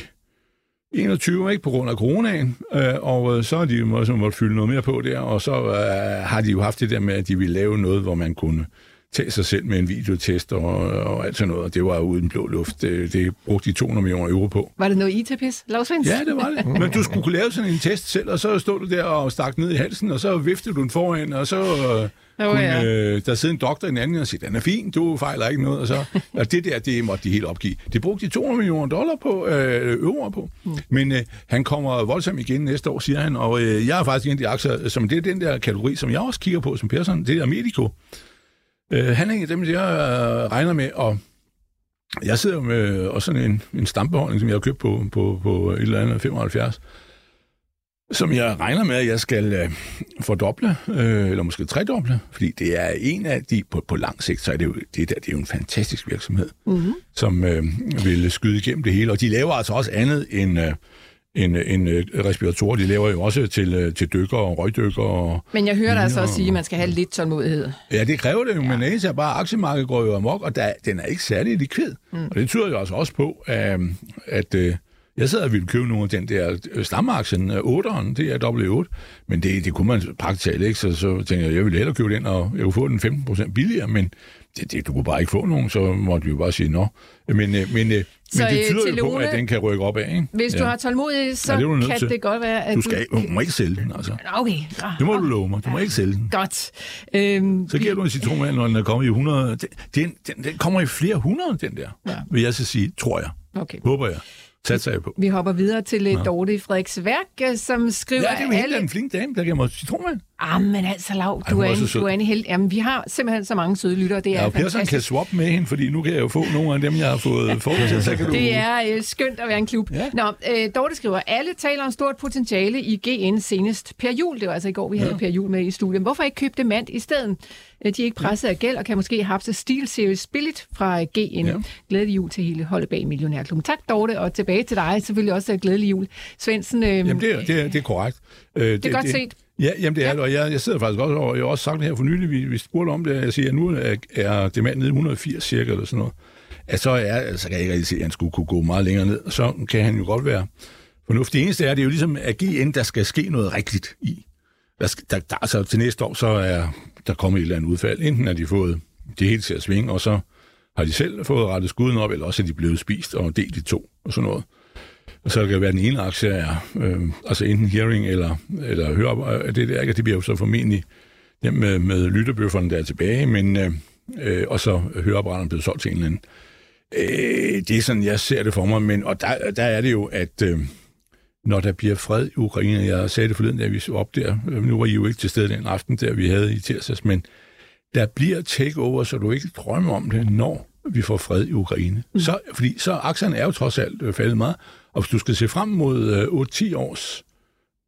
21, ikke på grund af coronaen, øh, og øh, så har de jo måtte, fylde noget mere på der, og så øh, har de jo haft det der med, at de ville lave noget, hvor man kunne tage sig selv med en videotest og, og alt sådan noget, og det var jo uden blå luft. Det, det brugte de 200 millioner euro på. Var det noget IT-pis? Lars Svendsen? Ja, det var det. Men du skulle kunne lave sådan en test selv, og så stod du der og stak ned i halsen, og så viftede du den foran, og så øh, Åh, kunne ja. øh, der sidde en doktor i den anden og sige, den er fin, du fejler ikke noget. Og, så, og det der, det måtte de helt opgive. Det brugte de 200 millioner dollar på, øh, euro på. Mm. Men øh, han kommer voldsomt igen næste år, siger han, og øh, jeg er faktisk en af de aktier, som det er den der kategori, som jeg også kigger på som Persson, det er Medico. Øh, han er en af dem, jeg øh, regner med, og jeg sidder jo med også sådan en, en stambeholdning, som jeg har købt på, på, på et eller andet 75, som jeg regner med, at jeg skal øh, fordoble, øh, eller måske tredoble, fordi det er en af de, på, på lang sigt, så er det jo, det der, det er jo en fantastisk virksomhed, mm-hmm. som øh, vil skyde igennem det hele, og de laver altså også andet end, øh, end, end øh, respiratorer. De laver jo også til, øh, til dykker og røgdykker. Og, Men jeg hører dig altså også sige, at man skal have lidt tålmodighed. Ja, det kræver det jo, ja. men eneste er bare, aktiemarkedet går jo amok, og der, den er ikke særlig likvid. Mm. Og det tyder jo altså også på, at, at øh, jeg sad og ville købe nogle af den der stammeaktien, øh, 8'eren, det er W8, men det, det kunne man praktisk talt ikke, så, så tænkte jeg, jeg ville hellere købe den, og jeg kunne få den 15% billigere, men det, det, du kunne bare ikke få nogen, så måtte vi jo bare sige, nå. Men, øh, men, øh, Så, men det øh, tyder jo på, Lone, at den kan rykke op af, ikke? Hvis ja. du har tålmodighed, så Ja, det kan til. det godt være, at Du skal, du må ikke sælge den, altså. Okay. Ah, Det må du love mig. Du må ikke sælge den. Godt. Øhm, Så giver du en citronvand, når den er kommet i 100. Den, den, den, den kommer i flere hundrede, den der. Ja. Vil jeg så sige, tror jeg. okay. Håber jeg. Satser jeg på. Vi hopper videre til ja. Dorte i Frederiksværk, øh, som skriver... Ja, det er jo helt alle... en flink dame, der giver mig citronvand. Ah, men altså, Lav, Ej, du, hun er en, du er en held. Jamen, vi har simpelthen så mange søde lyttere. Det er Ja, og Persson kan swappe med hende, fordi nu kan jeg jo få nogle af dem, jeg har fået kan du... Det er øh, skønt at være en klub. Ja. Ja. Nå, øh, Dorte skriver, alle taler om stort potentiale i GN senest per jul. Det var altså i går, vi havde per jul med i studiet. Hvorfor ikke købe demant i stedet? Øh, De er ikke presset af gæld og kan måske hapse Steel Series billigt fra GN. Ja. Glædelig jul til hele holdet bag Millionærklubben. Tak, Dorte, og tilbage til dig. Selvfølgelig også øh, glædelig jul. Svendsen, øh, Jamen, det er, det, er, det er korrekt. Øh, det, det er godt set. Ja, jamen det er det, og jeg, jeg sidder faktisk også over, jeg har også sagt det her for nylig, vi, vi spurgte om det, jeg siger, at nu er, er demand nede i 180 cirka, eller sådan noget. At så, er, altså, kan jeg ikke rigtig se, at han skulle kunne gå meget længere ned, og så kan han jo godt være fornuftig. Det eneste er, det er jo ligesom at GN, der skal ske noget rigtigt i. Der, skal, der, der, altså, til næste år, så er der kommer et eller andet udfald. Enten er de fået det hele til at svinge, og så har de selv fået rettet skuden op, eller også er de blevet spist og delt i to, og sådan noget. Og så kan det være, at den ene aktie er øh, altså enten hearing eller, eller høre, øh, det, der, det bliver jo så formentlig dem med, med lytterbøfferne, der er tilbage, men, øh, øh, og så høreapparaterne blevet solgt til en eller anden. Øh, det er sådan, jeg ser det for mig, men og der, der er det jo, at øh, når der bliver fred i Ukraine, jeg sagde det forleden, da vi så op der, nu var I jo ikke til stede den aften, der vi havde i tirsdags, men der bliver takeover, så du ikke drømmer om det, når vi får fred i Ukraine. Mm. Så, fordi så aktierne er jo trods alt øh, faldet meget, og hvis du skal se frem mod øh, 8-10 års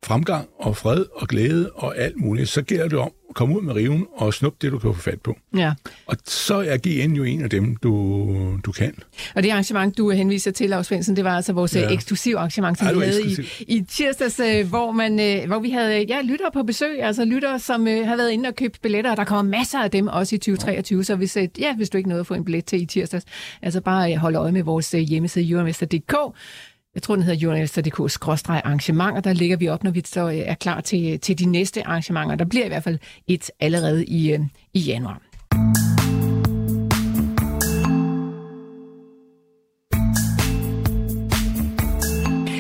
fremgang og fred og glæde og alt muligt, så gælder det om at komme ud med riven og snuppe det, du kan få fat på. ja. Og så er GN jo en af dem, du, du kan. Og det arrangement, du henviser til, Lars Svendsen, det var altså vores ja. Ja. eksklusive arrangement, som Ja, vi havde i, i tirsdags, øh, hvor, man, øh, hvor vi havde ja, lyttere på besøg, altså lyttere, som øh, har været inde og købt billetter, og der kommer masser af dem også i 2023, så hvis, øh, ja, hvis du ikke nåede at få en billet til i tirsdags, altså bare øh, hold øje med vores øh, hjemmeside, euroinvestor.dk jeg tror, den hedder journalister.dk-arrangementer. Der ligger vi op, når vi så øh, er klar til, til de næste arrangementer. Der bliver i hvert fald et allerede i, øh, i januar.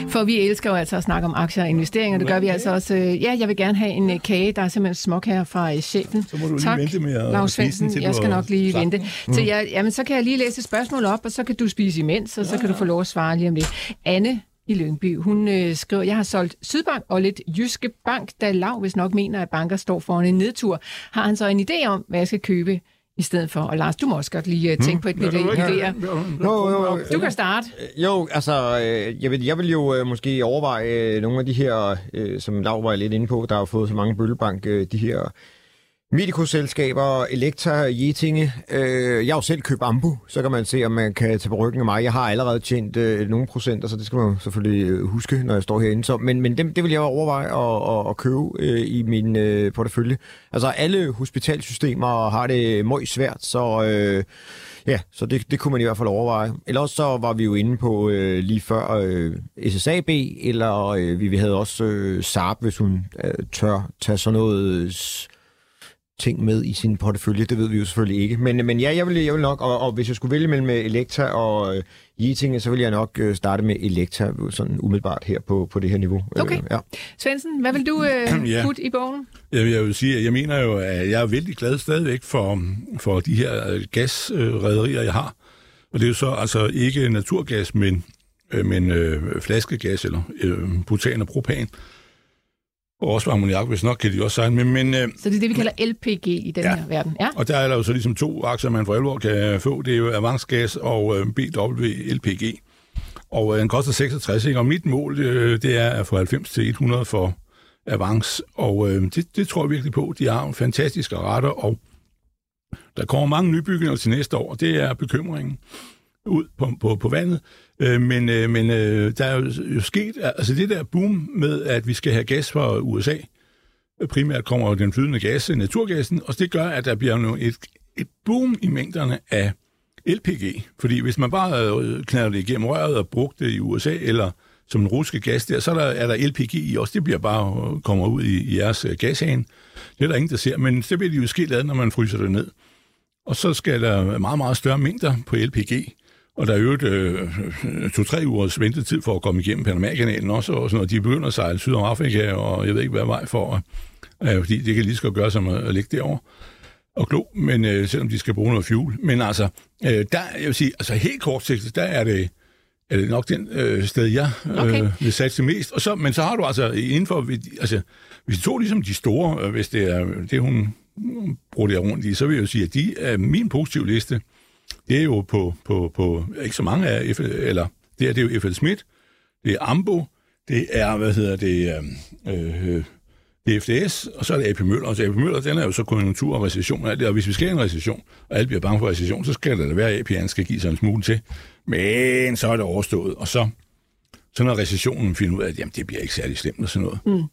For vi elsker jo altså at snakke om aktier og investeringer. Det gør vi altså også. øh, Ja, jeg vil gerne have en øh, kage. Der er simpelthen smuk her fra øh, chefen. Så må du lige tak, vente med at Lars Svendsen. Jeg skal nok lige slagt vente. Så jeg, jamen, så kan jeg lige læse et spørgsmål op, og så kan du spise imens, og så kan du få lov at svare lige om det. Anne i Lyngby, hun øh, skriver, jeg har solgt Sydbank og lidt Jyske Bank, da Lav hvis nok mener, at banker står foran en nedtur. Har han så en idé om, hvad jeg skal købe i stedet for? Og Lars, du må også godt lige øh, tænke på et par idéer. Jo, jo, jo. Du kan starte. Jo, altså, øh, jeg, vil, jeg vil jo øh, måske overveje nogle af de her, som Lav var lidt inde på, der har fået så mange bøllebank, de her Medico-selskaber, Elektra, Jetinge. Øh, jeg har jo selv købt Ambu, så kan man se, om man kan tage på ryggen af mig. Jeg har allerede tjent øh, nogle procenter, så det skal man selvfølgelig øh, huske, når jeg står herinde. Så, men men dem, det vil jeg overveje at, at, at købe øh, i min øh, portefølje. Altså alle hospitalsystemer har det møg svært, så... Øh, Ja, så det, det kunne man i hvert fald overveje. Ellers så var vi jo inde på øh, lige før øh, SSAB, eller øh, vi, vi havde også øh, Saab, hvis hun øh, tør tage sådan noget øh, ting med i sin portefølje. Det ved vi jo selvfølgelig ikke. Men, men ja, jeg vil, jeg vil nok, og, og hvis jeg skulle vælge mellem Elektra og øh, Jetinge, så vil jeg nok øh, starte med Elektra, sådan umiddelbart her på, på det her niveau. Okay. Øh, ja. Svendsen, hvad vil du øh, Ja. putte i bogen? Jeg, jeg vil sige, at jeg mener jo, at jeg er vældig glad stadigvæk for, for de her øh, gasrederier, jeg har. Og det er jo så altså ikke naturgas, men, øh, men øh, flaskegas eller øh, butan og propan. Og også ammoniak, hvis nok kan de også sige. Men, men, øh, Så det er det, vi kalder LPG i den Ja. her verden. Ja. og der er der jo så ligesom to aktier, man for alvor kan få. Det er jo Avansgas og øh, BW LPG. Og øh, den koster 66, ikke? Og mit mål, øh, det er at få 90 til 100 for Avance. Og øh, det, det tror jeg virkelig på. De har fantastiske retter, og der kommer mange nybygninger til næste år, og det er bekymringen ud på, på, på vandet. Øh, men øh, men øh, der er jo, jo sket, altså det der boom med, at vi skal have gas fra USA, øh, primært kommer jo den flydende gas, øh, naturgassen, og det gør, at der bliver nu et, et boom i mængderne af LPG. Fordi hvis man bare øh, knalder det igennem røret og brugte det i USA, eller som den russiske gas der, så er der, er der LPG i også. Det bliver bare kommer ud i, i jeres gashane. Det er der ingen, der ser, men det bliver de jo ske lavet, når man fryser det ned. Og så skal der meget, meget større mængder på LPG. Og der er jo øh, to-tre ugers ventetid for at komme igennem Panama-kanalen også, og sådan noget. De begynder at sejle syd om Afrika, og jeg ved ikke, hvad vej for, øh, fordi det kan lige så godt gøre som at, at ligge derovre og glo, men øh, selvom de skal bruge noget fuel. Men altså, øh, der, jeg vil sige, altså helt kortsigtet, der er det, er det nok den øh, sted, jeg øh, Okay. vil satse mest. Og så, men så har du altså indenfor, altså, hvis du tog ligesom de store, øh, hvis det er det, hun bruger det rundt i, så vil jeg jo sige, at de er min positive liste. Det er jo på, på, på ikke så mange af, F, eller det er, det er jo FL Schmidt, det er Ambo, det er, hvad hedder det, øh, øh, det er FDS, og så er det AP Møller. Og så AP Møller, den er jo så konjunktur og recession og alt det. Og hvis vi skal have en recession, og alle bliver bange for recession, så skal det da være, at AP'en skal give sig en smule til. Men så er det overstået. Og så, så når recessionen finder ud af, at jamen, det bliver ikke særlig slemt og sådan noget. Mm.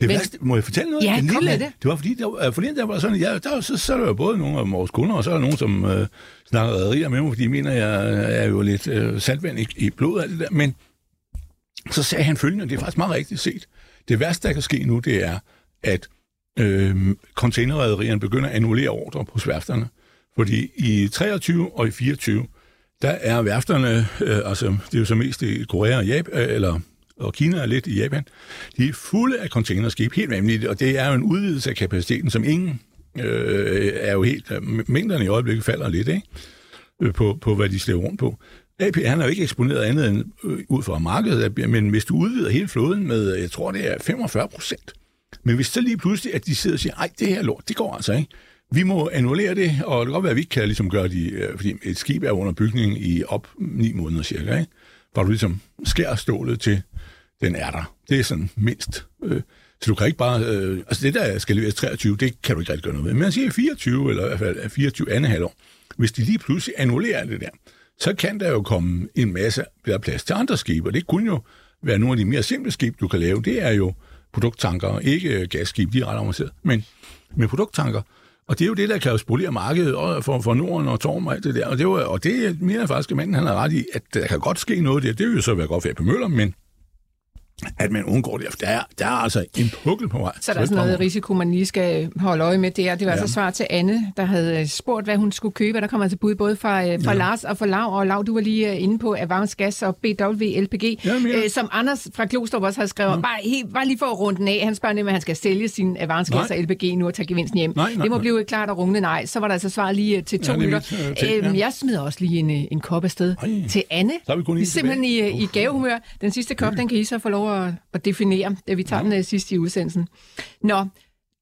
Det Men- værste, må jeg fortælle noget? Ja, En lille- det. Det var fordi, der, var- forleden der var sådan, ja, der, så, så er der jo både nogle af vores kunder, og så er der nogen, som øh, snakker rederier med mig, fordi de mener, jeg er jo lidt øh, saltvand i, i blodet alt det der. Men så sagde han følgende, og det er faktisk meget rigtigt set. Det værste, der kan ske nu, det er, at øh, containerrederierne begynder at annullere ordre på værfterne. Fordi i 23 og i 24, der er værfterne, øh, altså det er jo så mest i Korea og, Japan, øh, eller, og Kina er lidt i Japan, de er fulde af containerskib, helt vanvittigt, og det er jo en udvidelse af kapaciteten, som ingen øh, er jo helt, mængderne i øjeblikket falder lidt, ikke? Øh, på, på hvad de slæver rundt på. AP han er jo ikke eksponeret andet end øh, ud fra markedet, men hvis du udvider hele flåden med, øh, jeg tror det er 45 procent, men hvis så lige pludselig, at de sidder og siger, ej, det her lort, det går altså ikke. Vi må annullere det, og det kan godt være, at vi ikke kan ligesom gøre det, øh, fordi et skib er under bygning i op ni måneder cirka, ikke? Hvor du ligesom skærer stålet til, den er der. Det er sådan mindst. Øh, så du kan ikke bare... Øh, altså det, der skal leveres 23, det kan du ikke rigtig gøre noget ved. Men man siger 24, eller i hvert fald 24 andet halvår. Hvis de lige pludselig annullerer det der, så kan der jo komme en masse bedre plads til andre skibe, og det kunne jo være nogle af de mere simple skibe, du kan lave. Det er jo produkttanker, ikke øh, gasskib, de er ret avanceret, men med produkttanker. Og det er jo det, der kan jo spolere markedet og for, for Norden og Torm og alt det der. Og det, var, og det mener faktisk, at manden han har ret i, at der kan godt ske noget der. Det vil jo så være godt for på Møller, men at man undgår det. Der er, der er altså en pukkel på vej. Så der er sådan noget risiko, man lige skal holde øje med der. Det var ja. altså svar til Anne, der havde spurgt, hvad hun skulle købe. Der kommer altså bud både fra, øh, fra ja. Lars og fra Lav. Og Lav, du var lige øh, inde på Avance Gas og BW LPG, ja, øh, som Anders fra Klostrup også har skrevet. Ja. Bare, helt, bare lige for at runde af. Han spørger nemlig, at han skal sælge sin Avance Gas og LPG nu og tage gevinsten hjem. Nej, nej, det må nej. blive klart og rungende nej. Så var der altså svar lige øh, til to ja, minutter. Øhm, ja. Jeg smider også lige en, en kop afsted Ej. til Anne. Så er vi kun vi er simpelthen i, i gavehumør. Den sidste kop, den kan I så få lov at, at definere da vi tager ja. den uh, sidst i udsendelsen. Nå,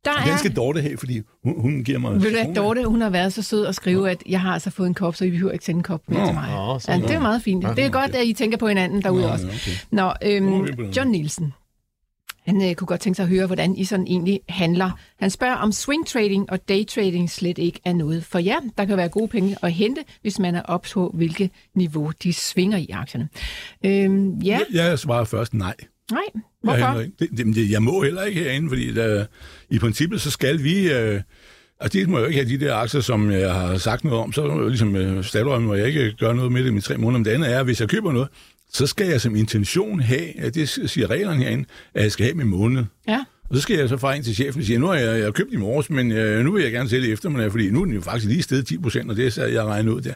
der er... Den skal Dorte have, fordi hun, hun giver mig... Ved du Dorte, hun har været så sød at skrive, ja. at jeg har altså fået en kop, så I behøver ikke sende en kop med til mig. Ja, ja, det er meget fint. Ja, det er godt, at I tænker på hinanden derude ja, også. Okay. Nå, øhm, John Nielsen. Han øh, kunne godt tænke sig at høre, hvordan I sådan egentlig handler. Han spørger, om swing trading og day trading slet ikke er noget for jer. Der kan være gode penge at hente, hvis man er op på, hvilket niveau de svinger i aktierne. Øhm, ja. Jeg, jeg svarer først nej. Nej, hvorfor? Jeg, det, det, jeg må heller ikke herinde, fordi der, i princippet så skal vi... Øh, Altså, det må jeg jo ikke have de der aktier, som jeg har sagt noget om. Så ligesom øh, Statoil, hvor jeg ikke gør noget med det i tre måneder. Men det andet er, at hvis jeg køber noget, så skal jeg som intention have, at det siger reglerne herinde, at jeg skal have min måned. Ja. Og så skal jeg så fra ind til chefen og sige, nu har jeg, jeg har købt i morges, men øh, nu vil jeg gerne sælge eftermiddag, fordi nu er den jo faktisk lige stedet 10 procent, og det er jeg regnet ud der.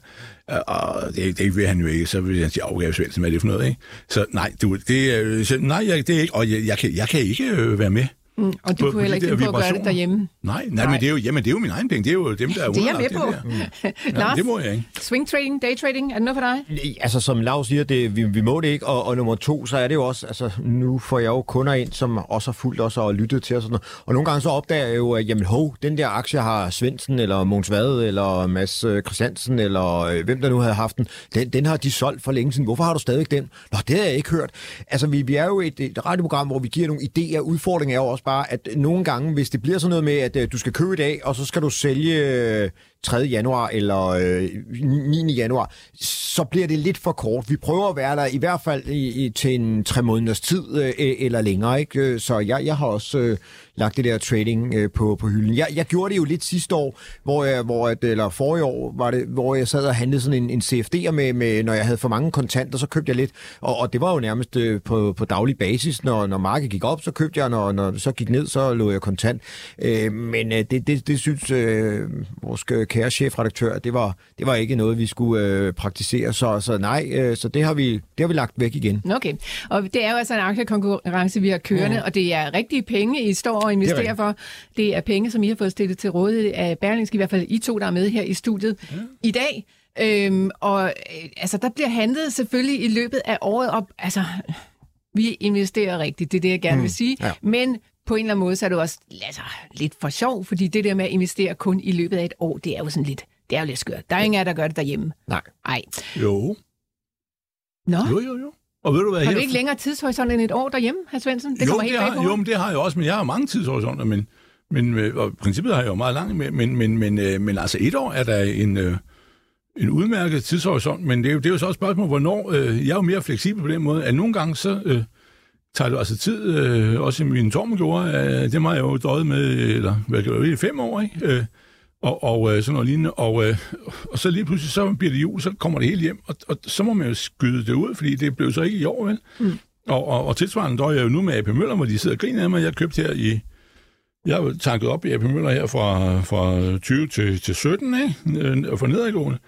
Øh, og det, det vil han jo ikke, så vil han sige, okay, hvad er det for noget, ikke? Så nej, du, det, så, nej jeg, det er ikke, og jeg, jeg, kan, jeg kan ikke øh, være med. Mm, og du på, kunne heller ikke finde på at gøre det derhjemme? Nej, nej, nej. men det er jo, jamen, det er jo min egen penge. Det er jo dem, der er Det er jeg med på. Det, mm. Lars, det må jeg ikke. Swing trading, day trading, er det noget for dig? Altså, som Lars siger, det, vi, vi må det ikke. Og, og nummer to, så er det jo også, altså, nu får jeg jo kunder ind, som også har fulgt os og lyttet til os. Og, sådan noget. og nogle gange så opdager jeg jo, at jamen, hov, den der aktie har Svendsen, eller Måns Vade, eller Mads øh, Christiansen, eller øh, hvem der nu havde haft den, den, den har de solgt for længe siden. Hvorfor har du stadig den? Nå, det har jeg ikke hørt. Altså, vi, vi er jo et, et radioprogram, hvor vi giver nogle idéer. Udfordringen er jo også bare, at nogle gange, hvis det bliver sådan noget med, at øh, du skal købe i dag, og så skal du sælge øh, 3. Januar eller øh, 9. januar, så bliver det lidt for kort. Vi prøver at være der i hvert fald i, i, til en tre måneders tid øh, eller længere. Ikke? Øh, så jeg, jeg har også øh, lagt det der trading øh, på, på hylden. Jeg, jeg gjorde det jo lidt sidste år, hvor jeg, hvor at, eller forrige år, var det, hvor jeg sad og handlede sådan en, en CFD'er med, med, når jeg havde for mange kontanter, så købte jeg lidt, og, og det var jo nærmest øh, på, på daglig basis. Når, når markedet gik op, så købte jeg, når, når så gik ned, så lå jeg kontant. Øh, men øh, det, det, det synes øh, vores kære chefredaktør, det var, det var ikke noget, vi skulle øh, praktisere, så, så nej, øh, så det har, vi, det har vi lagt væk igen. Okay, og det er jo altså en aktiekonkurrence, vi har kørende, mm. og det er rigtige penge, I står og investerer det for. Det er penge, som I har fået stillet til rådighed af Berlingske, i hvert fald I to, der er med her i studiet ja. i dag. Øhm, og øh, altså, der bliver handlet selvfølgelig i løbet af året op. Altså, vi investerer rigtigt, det er det, jeg gerne mm. vil sige. Ja. Men på en eller anden måde, så er det også altså, lidt for sjov, fordi det der med at investere kun i løbet af et år, det er jo sådan lidt, det er jo lidt skørt. Der er ingen af der gør det derhjemme. Nej. Nej. Jo. Nå? Jo, jo, jo. Og ved du hvad, har du ikke længere tidshorisont end et år derhjemme, hr. Svendsen? Det jo, helt det har, jo, men det har jeg også, men jeg har mange tidshorisonter, men, men øh, og princippet har jeg jo meget langt med, men, men, men, øh, men altså et år er der en, øh, en udmærket tidshorisont, men det er jo, det er jo så også et spørgsmål, hvornår, øh, jeg er jo mere fleksibel på den måde, at nogle gange så øh, tager det altså tid, øh, også i min tormgjorde, øh, det har jeg jo døjet med, eller hvad kan det fem år, ikke? Øh, og, og øh, sådan noget lignende. Og, øh, og så lige pludselig, så bliver det jul, så kommer det hele hjem, og, og så må man jo skyde det ud, fordi det blev så ikke i år, vel? Mm. Og, og, og tilsvarende døjer jeg jo nu med AP Møller, hvor de sidder og griner af mig. Jeg købte her i... Jeg har tanket op i AP Møller her fra, fra 20 til, til 17, ikke? Øh, for nedadgående.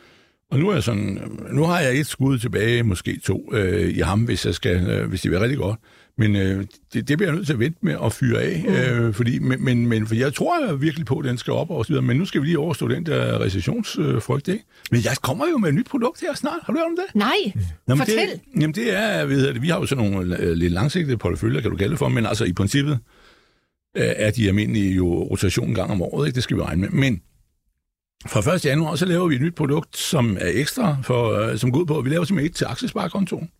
Og nu er jeg sådan, nu har jeg et skud tilbage, måske to, øh, i ham, hvis, jeg skal, øh, hvis det bliver rigtig godt. Men øh, det, det bliver jeg nødt til at vente med at fyre af, mm. øh, fordi, men, men, men for jeg tror jeg virkelig på, at den skal op og så videre, men nu skal vi lige overstå den der recessionsfrygt, ikke? Men jeg kommer jo med et nyt produkt her snart. Har du hørt om det? Nej, Nå, fortæl. Det, jamen det er, ved det, vi har jo sådan nogle øh, lidt langsigtede porteføljer, kan du kalde det for, men altså i princippet øh, er de almindelige jo rotation en gang om året, ikke? Det skal vi regne med. Men fra 1. januar, så laver vi et nyt produkt, som er ekstra, for, øh, som går ud på, at vi laver simpelthen et til aktiesparekontoen.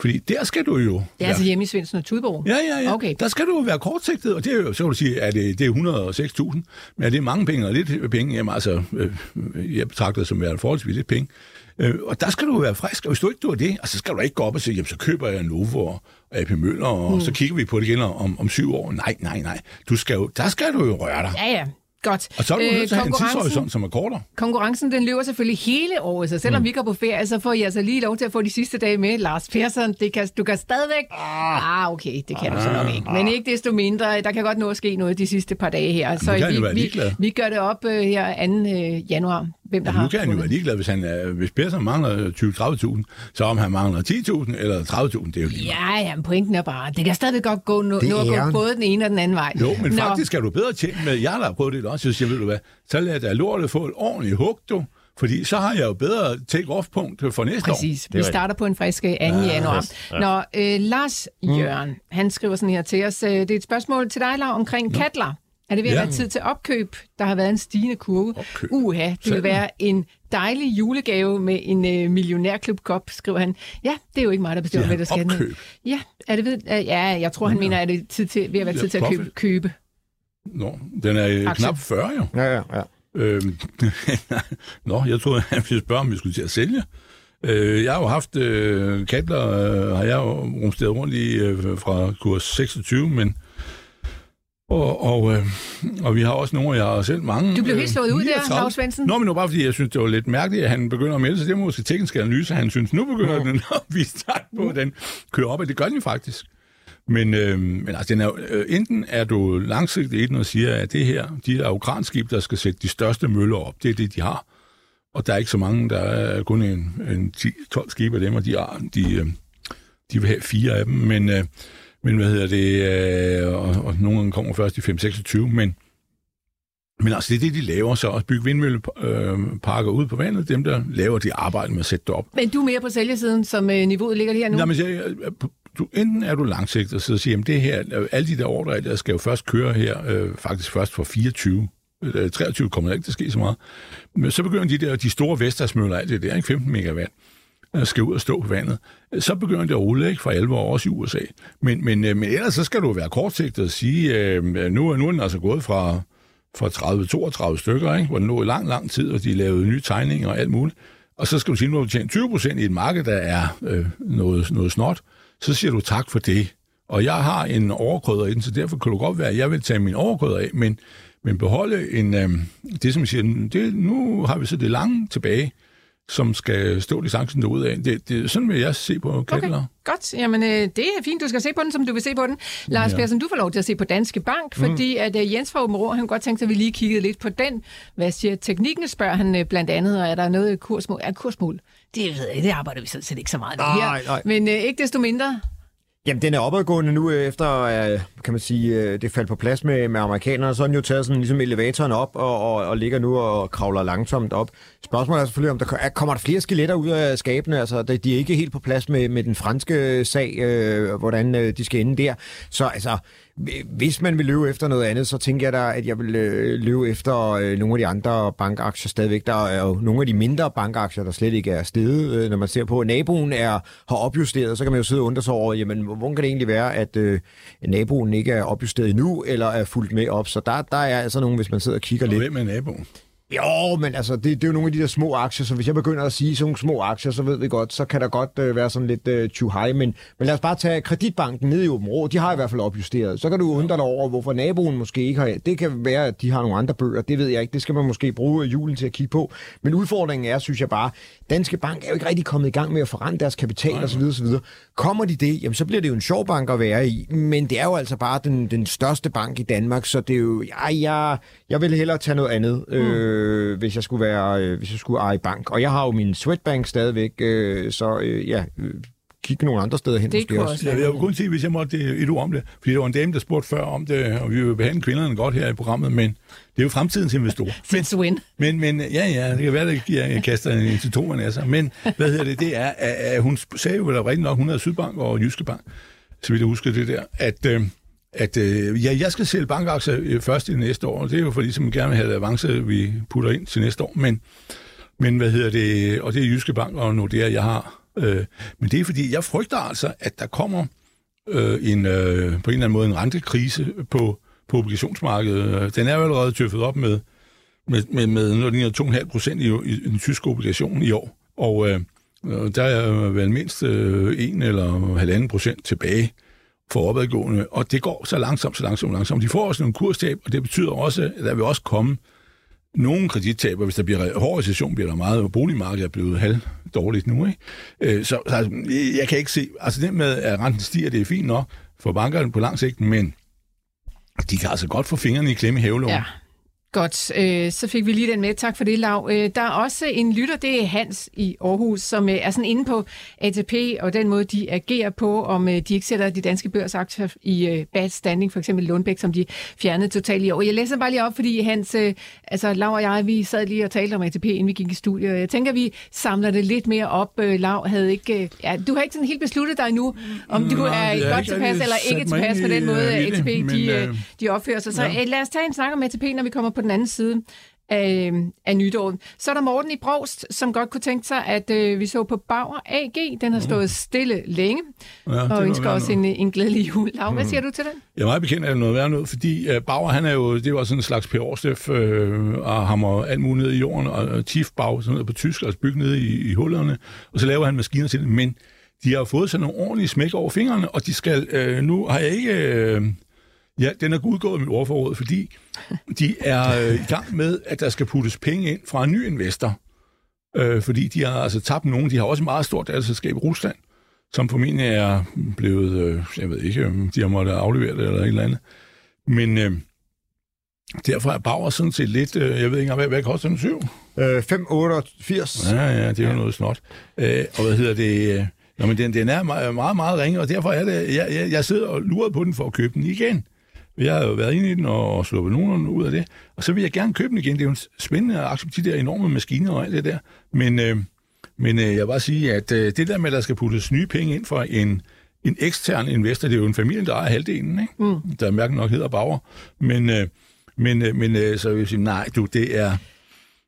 Fordi der skal du jo... Det er altså hjemme i Svendsen og Tudborg? Ja, ja, ja. Okay. Der skal du jo være kortsigtet, og det er jo, så kan du sige, at det, det er 106.000, men er det mange penge og lidt penge? Jamen altså, øh, jeg betragter det som være forholdsvis lidt penge. Øh, og der skal du være frisk, og hvis du ikke du det, og så skal du ikke gå op og sige, jamen så køber jeg Novo og AP Møller, og mm. så kigger vi på det igen om, om syv år. Nej, nej, nej. Du skal jo, der skal du jo røre dig. Ja, ja. Godt. Og så er du Øh, nødt til at have en tidshorisont, som er kortere. Konkurrencen den løber selvfølgelig hele året, så selvom mm. vi går på ferie, så får I altså lige lov til at få de sidste dage med. Lars Persson, det kan, du kan stadigvæk... Ah, ah okay, det kan du så nok ikke. Men ikke desto mindre, der kan godt nå at ske noget de sidste par dage her. Så han jo vi, vi, vi gør det op øh, her 2. Øh, januar, hvem der Nu har kan han jo være ligeglad, hvis, han, er- hvis Persson mangler 20-30.000, så om han mangler 10.000 eller 30.000, det er jo lige meget. Ja, ja, men pointen er bare, det kan stadig godt gå, at er- gå både den ene og den anden vej. Jo, men Nå, faktisk er du bedre tjent med, jeg har prøvet det også, så siger, ved du hvad, så lader jeg lortet få et ordentligt hug, du, fordi så har jeg jo bedre take-off-punkt for næste år. Præcis. Vi starter på en frisk øh, 2. januar. Nå, øh, Lars Jørgen, han skriver sådan her til os. Øh, det er et spørgsmål til dig, Lav, omkring Katler. Er det ved at Ja. være tid til opkøb? Der har været en stigende kurve. Opkøb. Uha, det vil Sådan. være en dejlig julegave med en øh, millionærklub-kop, skriver han. Ja, det er jo ikke mig, der bestemmer, hvad der skal opkøb? Ja, er det ved, øh, ja, jeg tror, han mener, at det er tid til, ved at være Ja, tid til at købe. købe. Nå, den er øh, Aktier. knap 40 jo. Ja, ja, ja. Øhm, Nå, jeg troede, han ville spørge, om vi skulle til at sælge. Øh, jeg har jo haft øh, katler, øh, har jeg jo rumsteret rundt i øh, fra kurs 26, men og, og, øh, og vi har også nogle, jeg har selv mange. Du blev helt slået ud der, 39. Lars Svendsen. Nå, men det var bare fordi, jeg synes, det var lidt mærkeligt, at han begynder at melde sig. Det er måske teknisk analyse, han synes, nu begynder den at vise start på, at den kører op, og det gør den faktisk. Men, øh, men altså, den er, øh, enten er du langsigtet i den og siger, at det her, de her ukrainskib, der skal sætte de største møller op, det er det, de har. Og der er ikke så mange, der er kun en, en 10-12 skibe af dem, og de, har, de, øh, de vil have fire af dem. Men, øh, men hvad hedder det, øh, og, og nogle gange kommer først i 5-26, men men altså, det er det, de laver så, at bygge vindmølleparker ud på vandet, dem, der laver det arbejde med at sætte det op. Men du er mere på sælgesiden, som øh, niveauet ligger her nu? Nej, men jeg, du, enten er du langsigtet og siger, at det her, øh, alle de der ordre, der skal jo først køre her, øh, faktisk først for 24. Øh, 23 kommer der ikke til at ske så meget. Men så begynder de der, de store Vestasmøller, alt det der, ikke 15 megawatt, øh, skal ud og stå på vandet. Så begynder det at rulle, ikke, for alvor, også i USA. Men, men, øh, men ellers så skal du være kortsigtet og sige, øh, nu, nu er den altså gået fra, fra 30-32 stykker, ikke, hvor den lå i lang, lang tid, og de lavede nye tegninger og alt muligt. Og så skal du sige, nu har du tjent 20 procent i et marked, der er øh, noget, noget snot. Så siger du tak for det. Og jeg har en overkrydder i den, så derfor kan du godt være, at jeg vil tage min overkrydder af, men, men beholde en, øh, det, som jeg siger, det, nu har vi så det lange tilbage, som skal stå distancen derude af. Det, det, sådan vil jeg se på Kettler. Okay, godt. Jamen, øh, det er fint, du skal se på den, som du vil se på den. Lars ja. Persson, du får lov til at se på Danske Bank, fordi at øh, Jens fra Åben Rå, han godt tænke sig, at vi lige kiggede lidt på den. Hvad siger teknikken, spørger han øh, blandt andet, og er der noget kursmål? Er kursmål? Det ved jeg, det arbejder vi sådan set ikke så meget med Nej, her. nej. Men øh, ikke desto mindre, Jamen, den er opadgående nu, øh, efter, øh, kan man sige, øh, det faldt på plads med, med amerikanerne. Så er den jo taget sådan ligesom elevatoren op, og, og, og ligger nu og kravler langsomt op. Spørgsmålet er selvfølgelig, om der kommer der flere skeletter ud af skabene. Altså, de de er ikke helt på plads med, med den franske sag, øh, hvordan de skal ende der. Så altså, hvis man vil løbe efter noget andet, så tænker jeg da, at jeg vil øh, løbe efter øh, nogle af de andre bankaktier stadigvæk. Der er jo nogle af de mindre bankaktier, der slet ikke er steget. Øh, når man ser på, at naboen er, har opjusteret, så kan man jo sidde og undre sig over, jamen, hvordan kan det egentlig være, at øh, naboen ikke er opjusteret endnu, eller er fuldt med op? Så der, der er altså nogle, hvis man sidder og kigger Og lidt. hvem er naboen? Jo, men altså, det, det er jo nogle af de der små aktier, så hvis jeg begynder at sige sådan nogle små aktier, så ved vi godt, så kan der godt øh, være sådan lidt øh, too high, men, men lad os bare tage kreditbanken ned i Åben Rå, de har i hvert fald opjusteret. Så kan du undre dig over, hvorfor naboen måske ikke har, det kan være, at de har nogle andre bøger, det ved jeg ikke, det skal man måske bruge julen til at kigge på. Men udfordringen er, synes jeg bare, Danske Bank er jo ikke rigtig kommet i gang med at forrente deres kapital osv. osv. Kommer de det, jamen så bliver det jo en sjov bank at være i, men det er jo altså bare den, den største bank i Danmark, så det er jo, ja, jeg, jeg vil hellere tage noget andet, mm. øh, hvis jeg skulle være, øh, hvis jeg skulle eje bank. Og jeg har jo min Swedbank stadigvæk, øh, så øh, ja, øh, kigge nogle andre steder hen Det måske også. også Ja, jeg vil kun sige, hvis jeg måtte det, et ord om det, fordi der var en dame, der spurgte før om det, og vi vil behandle kvinderne godt her i programmet, men det er jo fremtidens investorer. since when? Men, men ja, ja, det kan være, at jeg kaster en til to af sig. Men hvad hedder det, det er, at, at hun sagde jo vel rigtig nok, hun havde Sydbank og Jyske Bank, så vidt jeg husker det der, at, øh, at øh, ja, jeg skal sælge bankaktier øh, først i næste år, og det er jo fordi, som vi gerne vil have avance, vi putter ind til næste år, men, men hvad hedder det, og det er Jyske Bank og Nordea, jeg har. Øh, men det er fordi, jeg frygter altså, at der kommer øh, en, øh, på en eller anden måde en rentekrise på, på obligationsmarkedet. Den er jo allerede tøffet op med, med, med, med noget, ligner 2,5 procent i, i, den tyske obligation i år. Og øh, øh, der er vel mindst øh, 1 eller halvanden procent tilbage. for opadgående, og det går så langsomt, så langsomt, langsomt. De får også nogle kurstab, og det betyder også, at der vil også komme nogle kredittaber, hvis der bliver hård recession, bliver der meget, og boligmarkedet er blevet halv dårligt nu. Ikke? Øh, så, så altså, jeg kan ikke se, altså det med, at renten stiger, det er fint nok for bankerne på lang sigt, men de kan altså godt få fingrene i klemme i hævlån. Ja. Godt, øh, så fik vi lige den med. Tak for det, Lav. Øh, der er også en lytter, det er Hans i Aarhus, som øh, er sådan inde på ATP og den måde, de agerer på, om øh, de ikke sætter de danske børsaktier i øh, bad standing, for eksempel Lundbæk, som de fjernede totalt i år. Jeg læser bare lige op, fordi Hans, øh, altså Lav og jeg, vi sad lige og talte om ATP, inden vi gik i studiet. Jeg tænker, vi samler det lidt mere op. Øh, Lav havde ikke, øh, ja, du har ikke sådan helt besluttet dig nu, om du Nej, er godt tilpas eller ikke tilpas med den måde, i det, ATP men, de, øh, de opfører sig. Så ja. øh, lad os tage en snak om ATP, når vi kommer på den anden side af, af nytåret. Så er der Morten i Brost, som godt kunne tænke sig, at øh, vi så på Bauer AG. Den har stået stille længe, Ja, og ønsker også en, en glædelig jul. Lav, hvad siger du til den? Jeg er meget bekendt af det noget værd noget, fordi uh, Bauer, han er jo, det var sådan en slags Per Aarsteff, øh, og hammer alt muligt ned i jorden, og, Tiefbau, sådan noget på tysk, altså bygge nede i, i hullerne, og så laver han maskiner til det, men de har fået sådan nogle ordentlige smæk over fingrene, og de skal, øh, nu har jeg ikke, øh, ja, den er udgået mit ordforråd, fordi de er øh, i gang med, at der skal puttes penge ind fra en ny investor, øh, fordi de har altså tabt nogen, de har også et meget stort datterselskab i Rusland, som formentlig er blevet, øh, jeg ved ikke, om de har måttet aflevere det eller et eller andet. Men øh, derfor er Bauer sådan set lidt, øh, jeg ved ikke engang, hvad, hvad koster den syv? Øh, 588. Ja, ja, det er jo noget snot. Øh, og hvad hedder det? Øh, Nå, men den, den er meget, meget, meget ringe, og derfor er det, jeg, jeg, jeg sidder og lurer på den for at købe den igen. Jeg har jo været inde i den og, og sluppet nogen ud af det, og så vil jeg gerne købe den igen. Det er jo en spændende aktie, de der enorme maskiner og alt det der. Men, øh, men øh, jeg vil bare sige, at øh, det der med, at der skal puttes nye penge ind for en, en ekstern investor, det er jo en familie, der ejer halvdelen, ikke? Mm. der mærken nok hedder Bauer. Men, øh, men, øh, men øh, så vil jeg sige, nej, du, det er,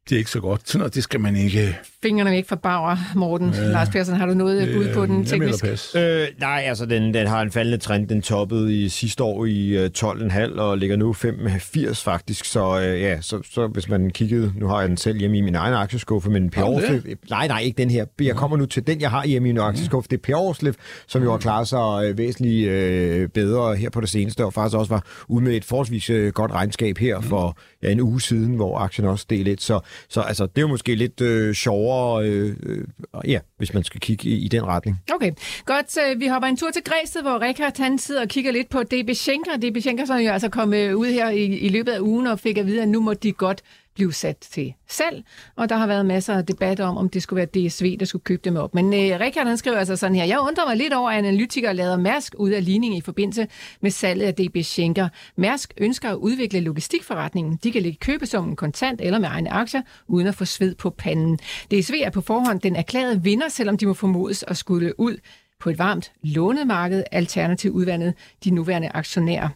det er ikke så godt. Sådan noget, det skal man ikke... Fingrene væk fra Bauer, Morten. Øh, Lars Persson, har du noget bud på den teknisk? Øh, nej, altså den, den har en faldende trend. Den toppede i sidste år i øh, 12,5 og ligger nu 85 faktisk. Så øh, ja, så, så hvis man kiggede, nu har jeg den selv hjemme i min egen aktieskuffe, men Per? Aarslef, nej, nej, ikke den her. Jeg kommer nu til den, jeg har hjemme i min aktieskuffe. Det er Per Aarslef, som jo har klaret sig øh, væsentligt øh, bedre her på det seneste, og faktisk også var ude med et forholdsvis øh, godt regnskab her for ja, en uge siden, hvor aktien også steg lidt. Så, så altså, det er jo måske lidt øh, sjovere, øh, øh, ja, hvis man skal kigge i, i den retning. Okay, godt. Øh, vi hopper en tur til Græsted, hvor Rikard han sidder og kigger lidt på DB Schenker. DB Schenker, som jo altså kom øh, ud her i, i løbet af ugen og fik at vide, at nu må de godt blive sat til salg. Og der har været masser af debat om, om det skulle være DSV, der skulle købe dem op. Men øh, Richard han skriver altså sådan her, jeg undrer mig lidt over, at analytikere lader Mærsk ud af ligningen i forbindelse med salget af DB Schenker. Mærsk ønsker at udvikle logistikforretningen. De kan lægge købesummen kontant eller med egne aktier, uden at få sved på panden. DSV er på forhånd den erklærede vinder, selvom de må formodes at skulle ud på et varmt lånemarked, alternativt udvandet de nuværende aktionærer.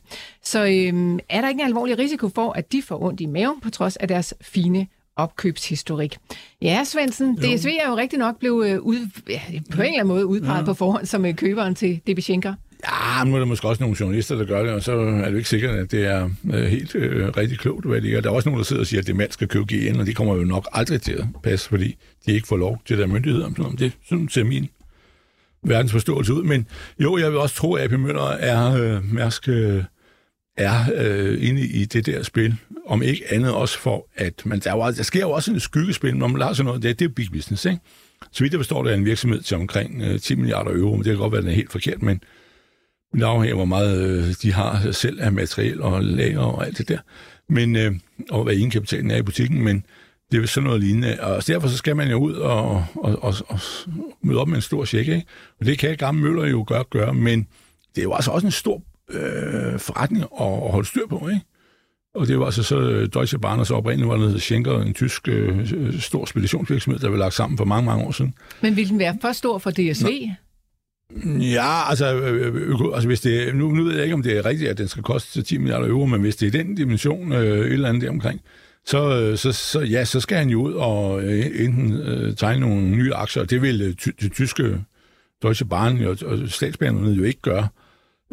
Så øhm, er der ikke en alvorlig risiko for, at de får ondt i maven, på trods af deres fine opkøbshistorik. Ja, Svendsen, DSV er jo rigtig nok blevet øh, ud, ja, på en eller anden måde udpeget ja. på forhånd som øh, køberen til DB Schenker. Ja, nu er der måske også nogle journalister, der gør det, og så er det jo ikke sikkert, at det er øh, helt øh, rigtig klogt, hvad de er. Der er også nogen, der sidder og siger, at det mand skal købe GN, og det kommer jo nok aldrig til at passe, fordi de ikke får lov til der myndigheder om sådan noget. Det sådan ser min verdensforståelse ud. Men jo, jeg vil også tro, at AP Møller er øh, Mærsk øh, er øh, inde i det der spil, om ikke andet også for, at man, der, er jo, der sker jo også en skyggespil, når man lader sådan noget, det, det er big business, ikke? Så vidt jeg forstår, det er en virksomhed til omkring øh, 10 milliarder euro, men det kan godt være, at den er helt forkert, men det afhænger hvor meget øh, de har selv af materiel og lager og alt det der. Men, øh, og hvad egenkapitalen er i butikken, men det er sådan noget lignende. Og derfor så skal man jo ud og, og, og, og møde op med en stor check, ikke? Og det kan gamle møller jo gøre, gøre, men det er jo altså også en stor øh, forretning at, at holde styr på, ikke? Og det var altså så øh, Deutsche Bahn, og så oprindeligt var det Schenker, en tysk øh, stor speditionsvirksomhed, der blev lagt sammen for mange, mange år siden. Men vil den være for stor for DSV? Ja, altså, øh, øko, altså hvis det, nu, nu ved jeg ikke, om det er rigtigt, at den skal koste 10 milliarder euro, men hvis det er den dimension, øh, et eller andet deromkring, øh, så, øh, så, så, ja, så skal han jo ud og øh, enten øh, tegne nogle nye aktier, og det vil øh, ty, det tyske Deutsche Bahn og, og statsbanerne jo ikke gøre.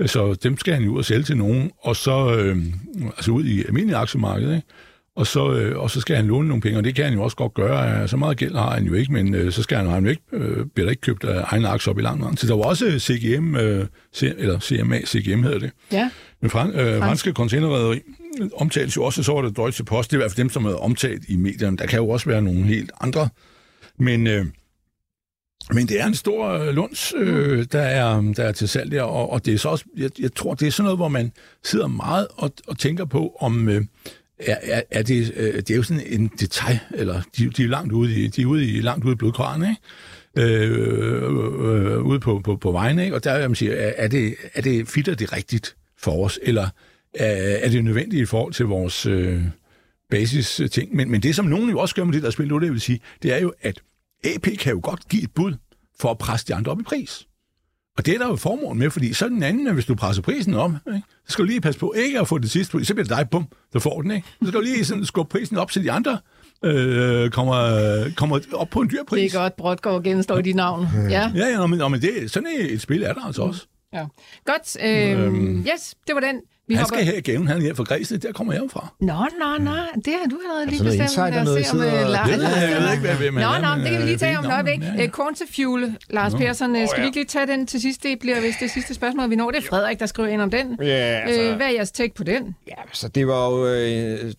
Så dem skal han jo ud og sælge til nogen, og så øh, altså ud i almindelige aktiemarked, ikke? Og så, øh, og så skal han låne nogle penge, og det kan han jo også godt gøre. Så meget gæld har han jo ikke, men øh, så skal han, han ikke, øh, bliver der ikke købt af egne aktier op i lang lang tid. Der var også CGM, øh, C, eller CMA, CGM hedder det. Ja. Men fran, øh, franske containerrederi omtales jo også, så var det Deutsche Post, det er i hvert fald dem, som er omtalt i medierne. Der kan jo også være nogle helt andre. Men, øh, men det er en stor øh, lunds, øh, der, er, der er til salg der, og, og det er så også, jeg, jeg tror, det er sådan noget, hvor man sidder meget og, og tænker på, om øh, er, er, er det, øh, det er jo sådan en detalj, eller de, de er langt ude i, de er ude i, langt ude i blodkranen, ikke? Øh, øh, øh, ude på, på, på vejen, ikke? og der vil man sige, er, er, det, er det fitter det rigtigt for os, eller er, er det nødvendigt i forhold til vores øh, basis ting? Men, men det, som nogen jo også gør med det der spil, det vil sige, det er jo, at AP kan jo godt give et bud for at presse de andre op i pris. Og det er der jo formål med, fordi så den anden, hvis du presser prisen om, ikke, så skal du lige passe på ikke at få det sidste, så bliver det dig, bum, der får den. Ikke? Så skal du lige sådan, skubbe prisen op, så de andre øh, kommer, kommer op på en dyr pris. Det er godt, Brodgaard genstår i dit navn. Ja, Ja, ja, men, men det, sådan et spil er der altså også. ja. Godt. Øhm, yes, det var den. Vi Han hopper- skal have gaven, han er her fra Græsted, der kommer jeg fra. Nå, nå, nå. Det har du allerede lige noget bestemt. insider os noget, se, om, I sidder øh, og- Lars- Jeg ved, jeg ved ikke, hvad- hvem han Nå, er, nå, det kan vi lige øh, tage det om et øjeblik. navnet, ja, ja. Øh, Corn to Fuel, Lars Persson. Skal vi ikke lige tage den til sidst? Det bliver vist det sidste spørgsmål, vi når. Det er Frederik, der skriver ind om den. Ja, altså- Hvad er jeres take på den? Ja, så det var jo... Øh,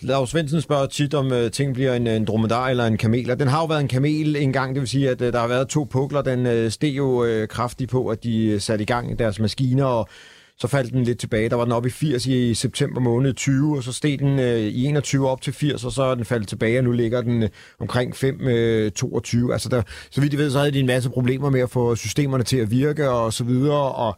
Lars Svendsen spørger tit, om øh, ting bliver en, en dromedar eller en kamel, og den har jo været en kamel en gang, det vil sige, at øh, der har været to pukler, den øh, steg jo øh, kraftigt på, at de satte i gang i deres maskiner, og så faldt den lidt tilbage. Der var den oppe i 80 i september måned 20, og så steg den øh, i 21 op til 80, og så er den faldet tilbage, og nu ligger den øh, omkring 5, øh, 22. Altså, der, så vidt jeg ved, så havde de en masse problemer med at få systemerne til at virke, og så videre, og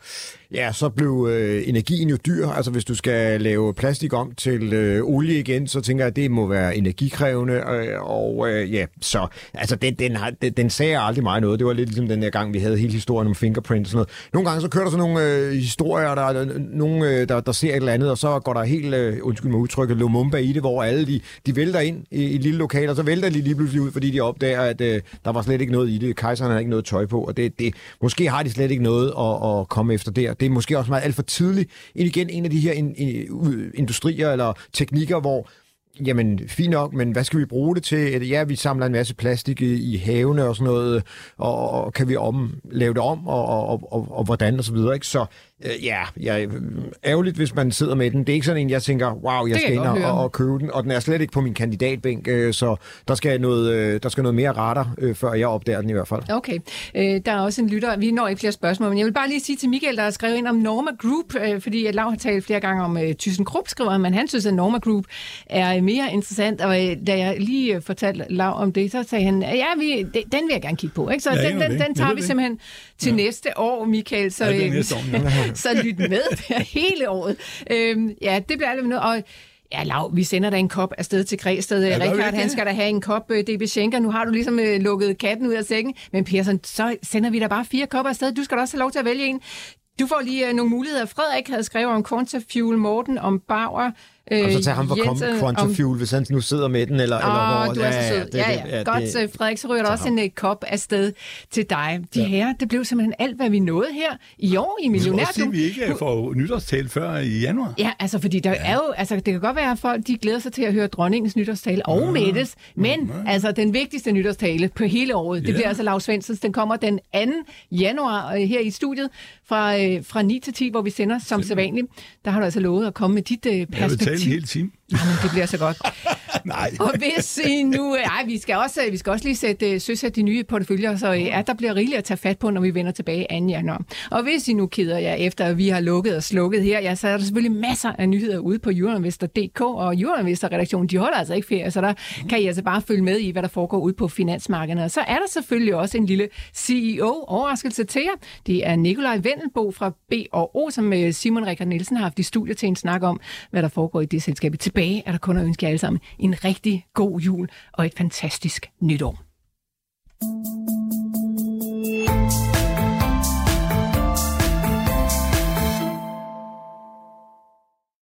ja, så blev øh, energien jo dyr. Altså, hvis du skal lave plastik om til øh, olie igen, så tænker jeg, at det må være energikrævende, øh, og øh, ja, så, altså, den, den, har, den, den sagde aldrig mig noget. Det var lidt ligesom den der gang, vi havde hele historien om fingerprint og sådan noget. Nogle gange så kører der sådan nogle øh, historier, der er nogen, øh, der, der ser et eller andet, og så går der helt, øh, undskyld mig udtrykket, Lumumba i det, hvor alle de, de vælter ind i, i et lille lokal, og så vælter de lige pludselig ud, fordi de opdager, at øh, der var slet ikke noget i det. Kejseren havde ikke noget tøj på, og det, det, måske har de slet ikke noget at, at komme efter der. Det er måske også meget alt for tidligt. Ind igen en af de her in, in, industrier eller teknikker, hvor Jamen, fint nok, men hvad skal vi bruge det til? Ja, vi samler en masse plastik i, i havene og sådan noget, og, og kan vi om, lave det om, og, og, og, og, og hvordan og så videre, ikke? Så øh, ja, ja, ærgerligt, hvis man sidder med den. Det er ikke sådan en, jeg tænker, wow, jeg Det skal jeg ind og, og, købe den, og den er slet ikke på min kandidatbænk, øh, så der skal noget, øh, der skal noget mere radar, øh, før jeg opdager den i hvert fald. Okay. Øh, der er også en lytter. Vi når ikke flere spørgsmål, men jeg vil bare lige sige til Michael, der har skrevet ind om Norma Group, øh, fordi at Lav har talt flere gange om øh, ThyssenKrupp, skriver han, men han synes, at Norma Group er mere interessant. Og øh, da jeg lige øh, fortalte Lav om det, så sagde han, ja, vi, den vil jeg gerne kigge på. Ikke? Så Ja, den, den, den Jeg tager vi det. simpelthen til næste år, Michael. Så, Ja, det er øh, næste år, ja. så lyt med der hele året. Øhm, ja, det bliver alt noget. Og Ja, Lav, vi sender da en kop afsted til Græsted. Ja, ikke han skal da have en kop uh, DB Schenker. Nu har du ligesom uh, lukket katten ud af sækken. Men Persson, så sender vi da bare fire kopper afsted. Du skal da også have lov til at vælge en. Du får lige uh, nogle muligheder. Frederik havde skrevet om Quantafuel, Morten om Bauer. Øh, Og så tager ham for Jensen Quantafuel, hvis han nu sidder med den, eller, eller Åh, hvor... du er så sød. det- Ja, det- ja. Godt, det- så Frederik, så ryger der også en uh, kop afsted til dig. De her, det blev simpelthen alt, hvad vi nåede her i år i sige, Millionærklubben. at vi ikke får nytårstale før i januar. Ja, altså fordi der ja. er jo, altså det kan godt være, at folk de glæder sig til at høre dronningens nytårstale og Ah. Mettes, men altså den vigtigste nytårstale på hele året, det Ja. bliver altså Lars Svendsens. Den kommer den 2. januar øh, her i studiet fra, øh, fra 9 til 10, hvor vi sender som sædvanligt. Der har du altså lovet at komme med dit øh, tale en hel time. Jamen, det bliver så godt. Nej. Og hvis I nu... Ej, vi skal også, vi skal også lige sætte, øh, søsætte de nye porteføljer, så øh, ja, der bliver rigeligt at tage fat på, når vi vender tilbage 2. januar. Og hvis I nu keder jer efter, at vi har lukket og slukket her, ja, så er der selvfølgelig masser af nyheder ude på Euroinvestor.dk, og Euroinvestor-redaktionen, de holder altså ikke ferie, så der kan I altså bare følge med i, hvad der foregår ude på finansmarkederne. Og så er der selvfølgelig også en lille CEO-overraskelse til jer. Det er Nikolaj Vendelbo fra B&O, som øh, Simon Rikard Nielsen har haft i studiet til en snak om, hvad der foregår i det selskab. Tilbage er der kun at ønske jer alle sammen en rigtig god jul og et fantastisk nytår.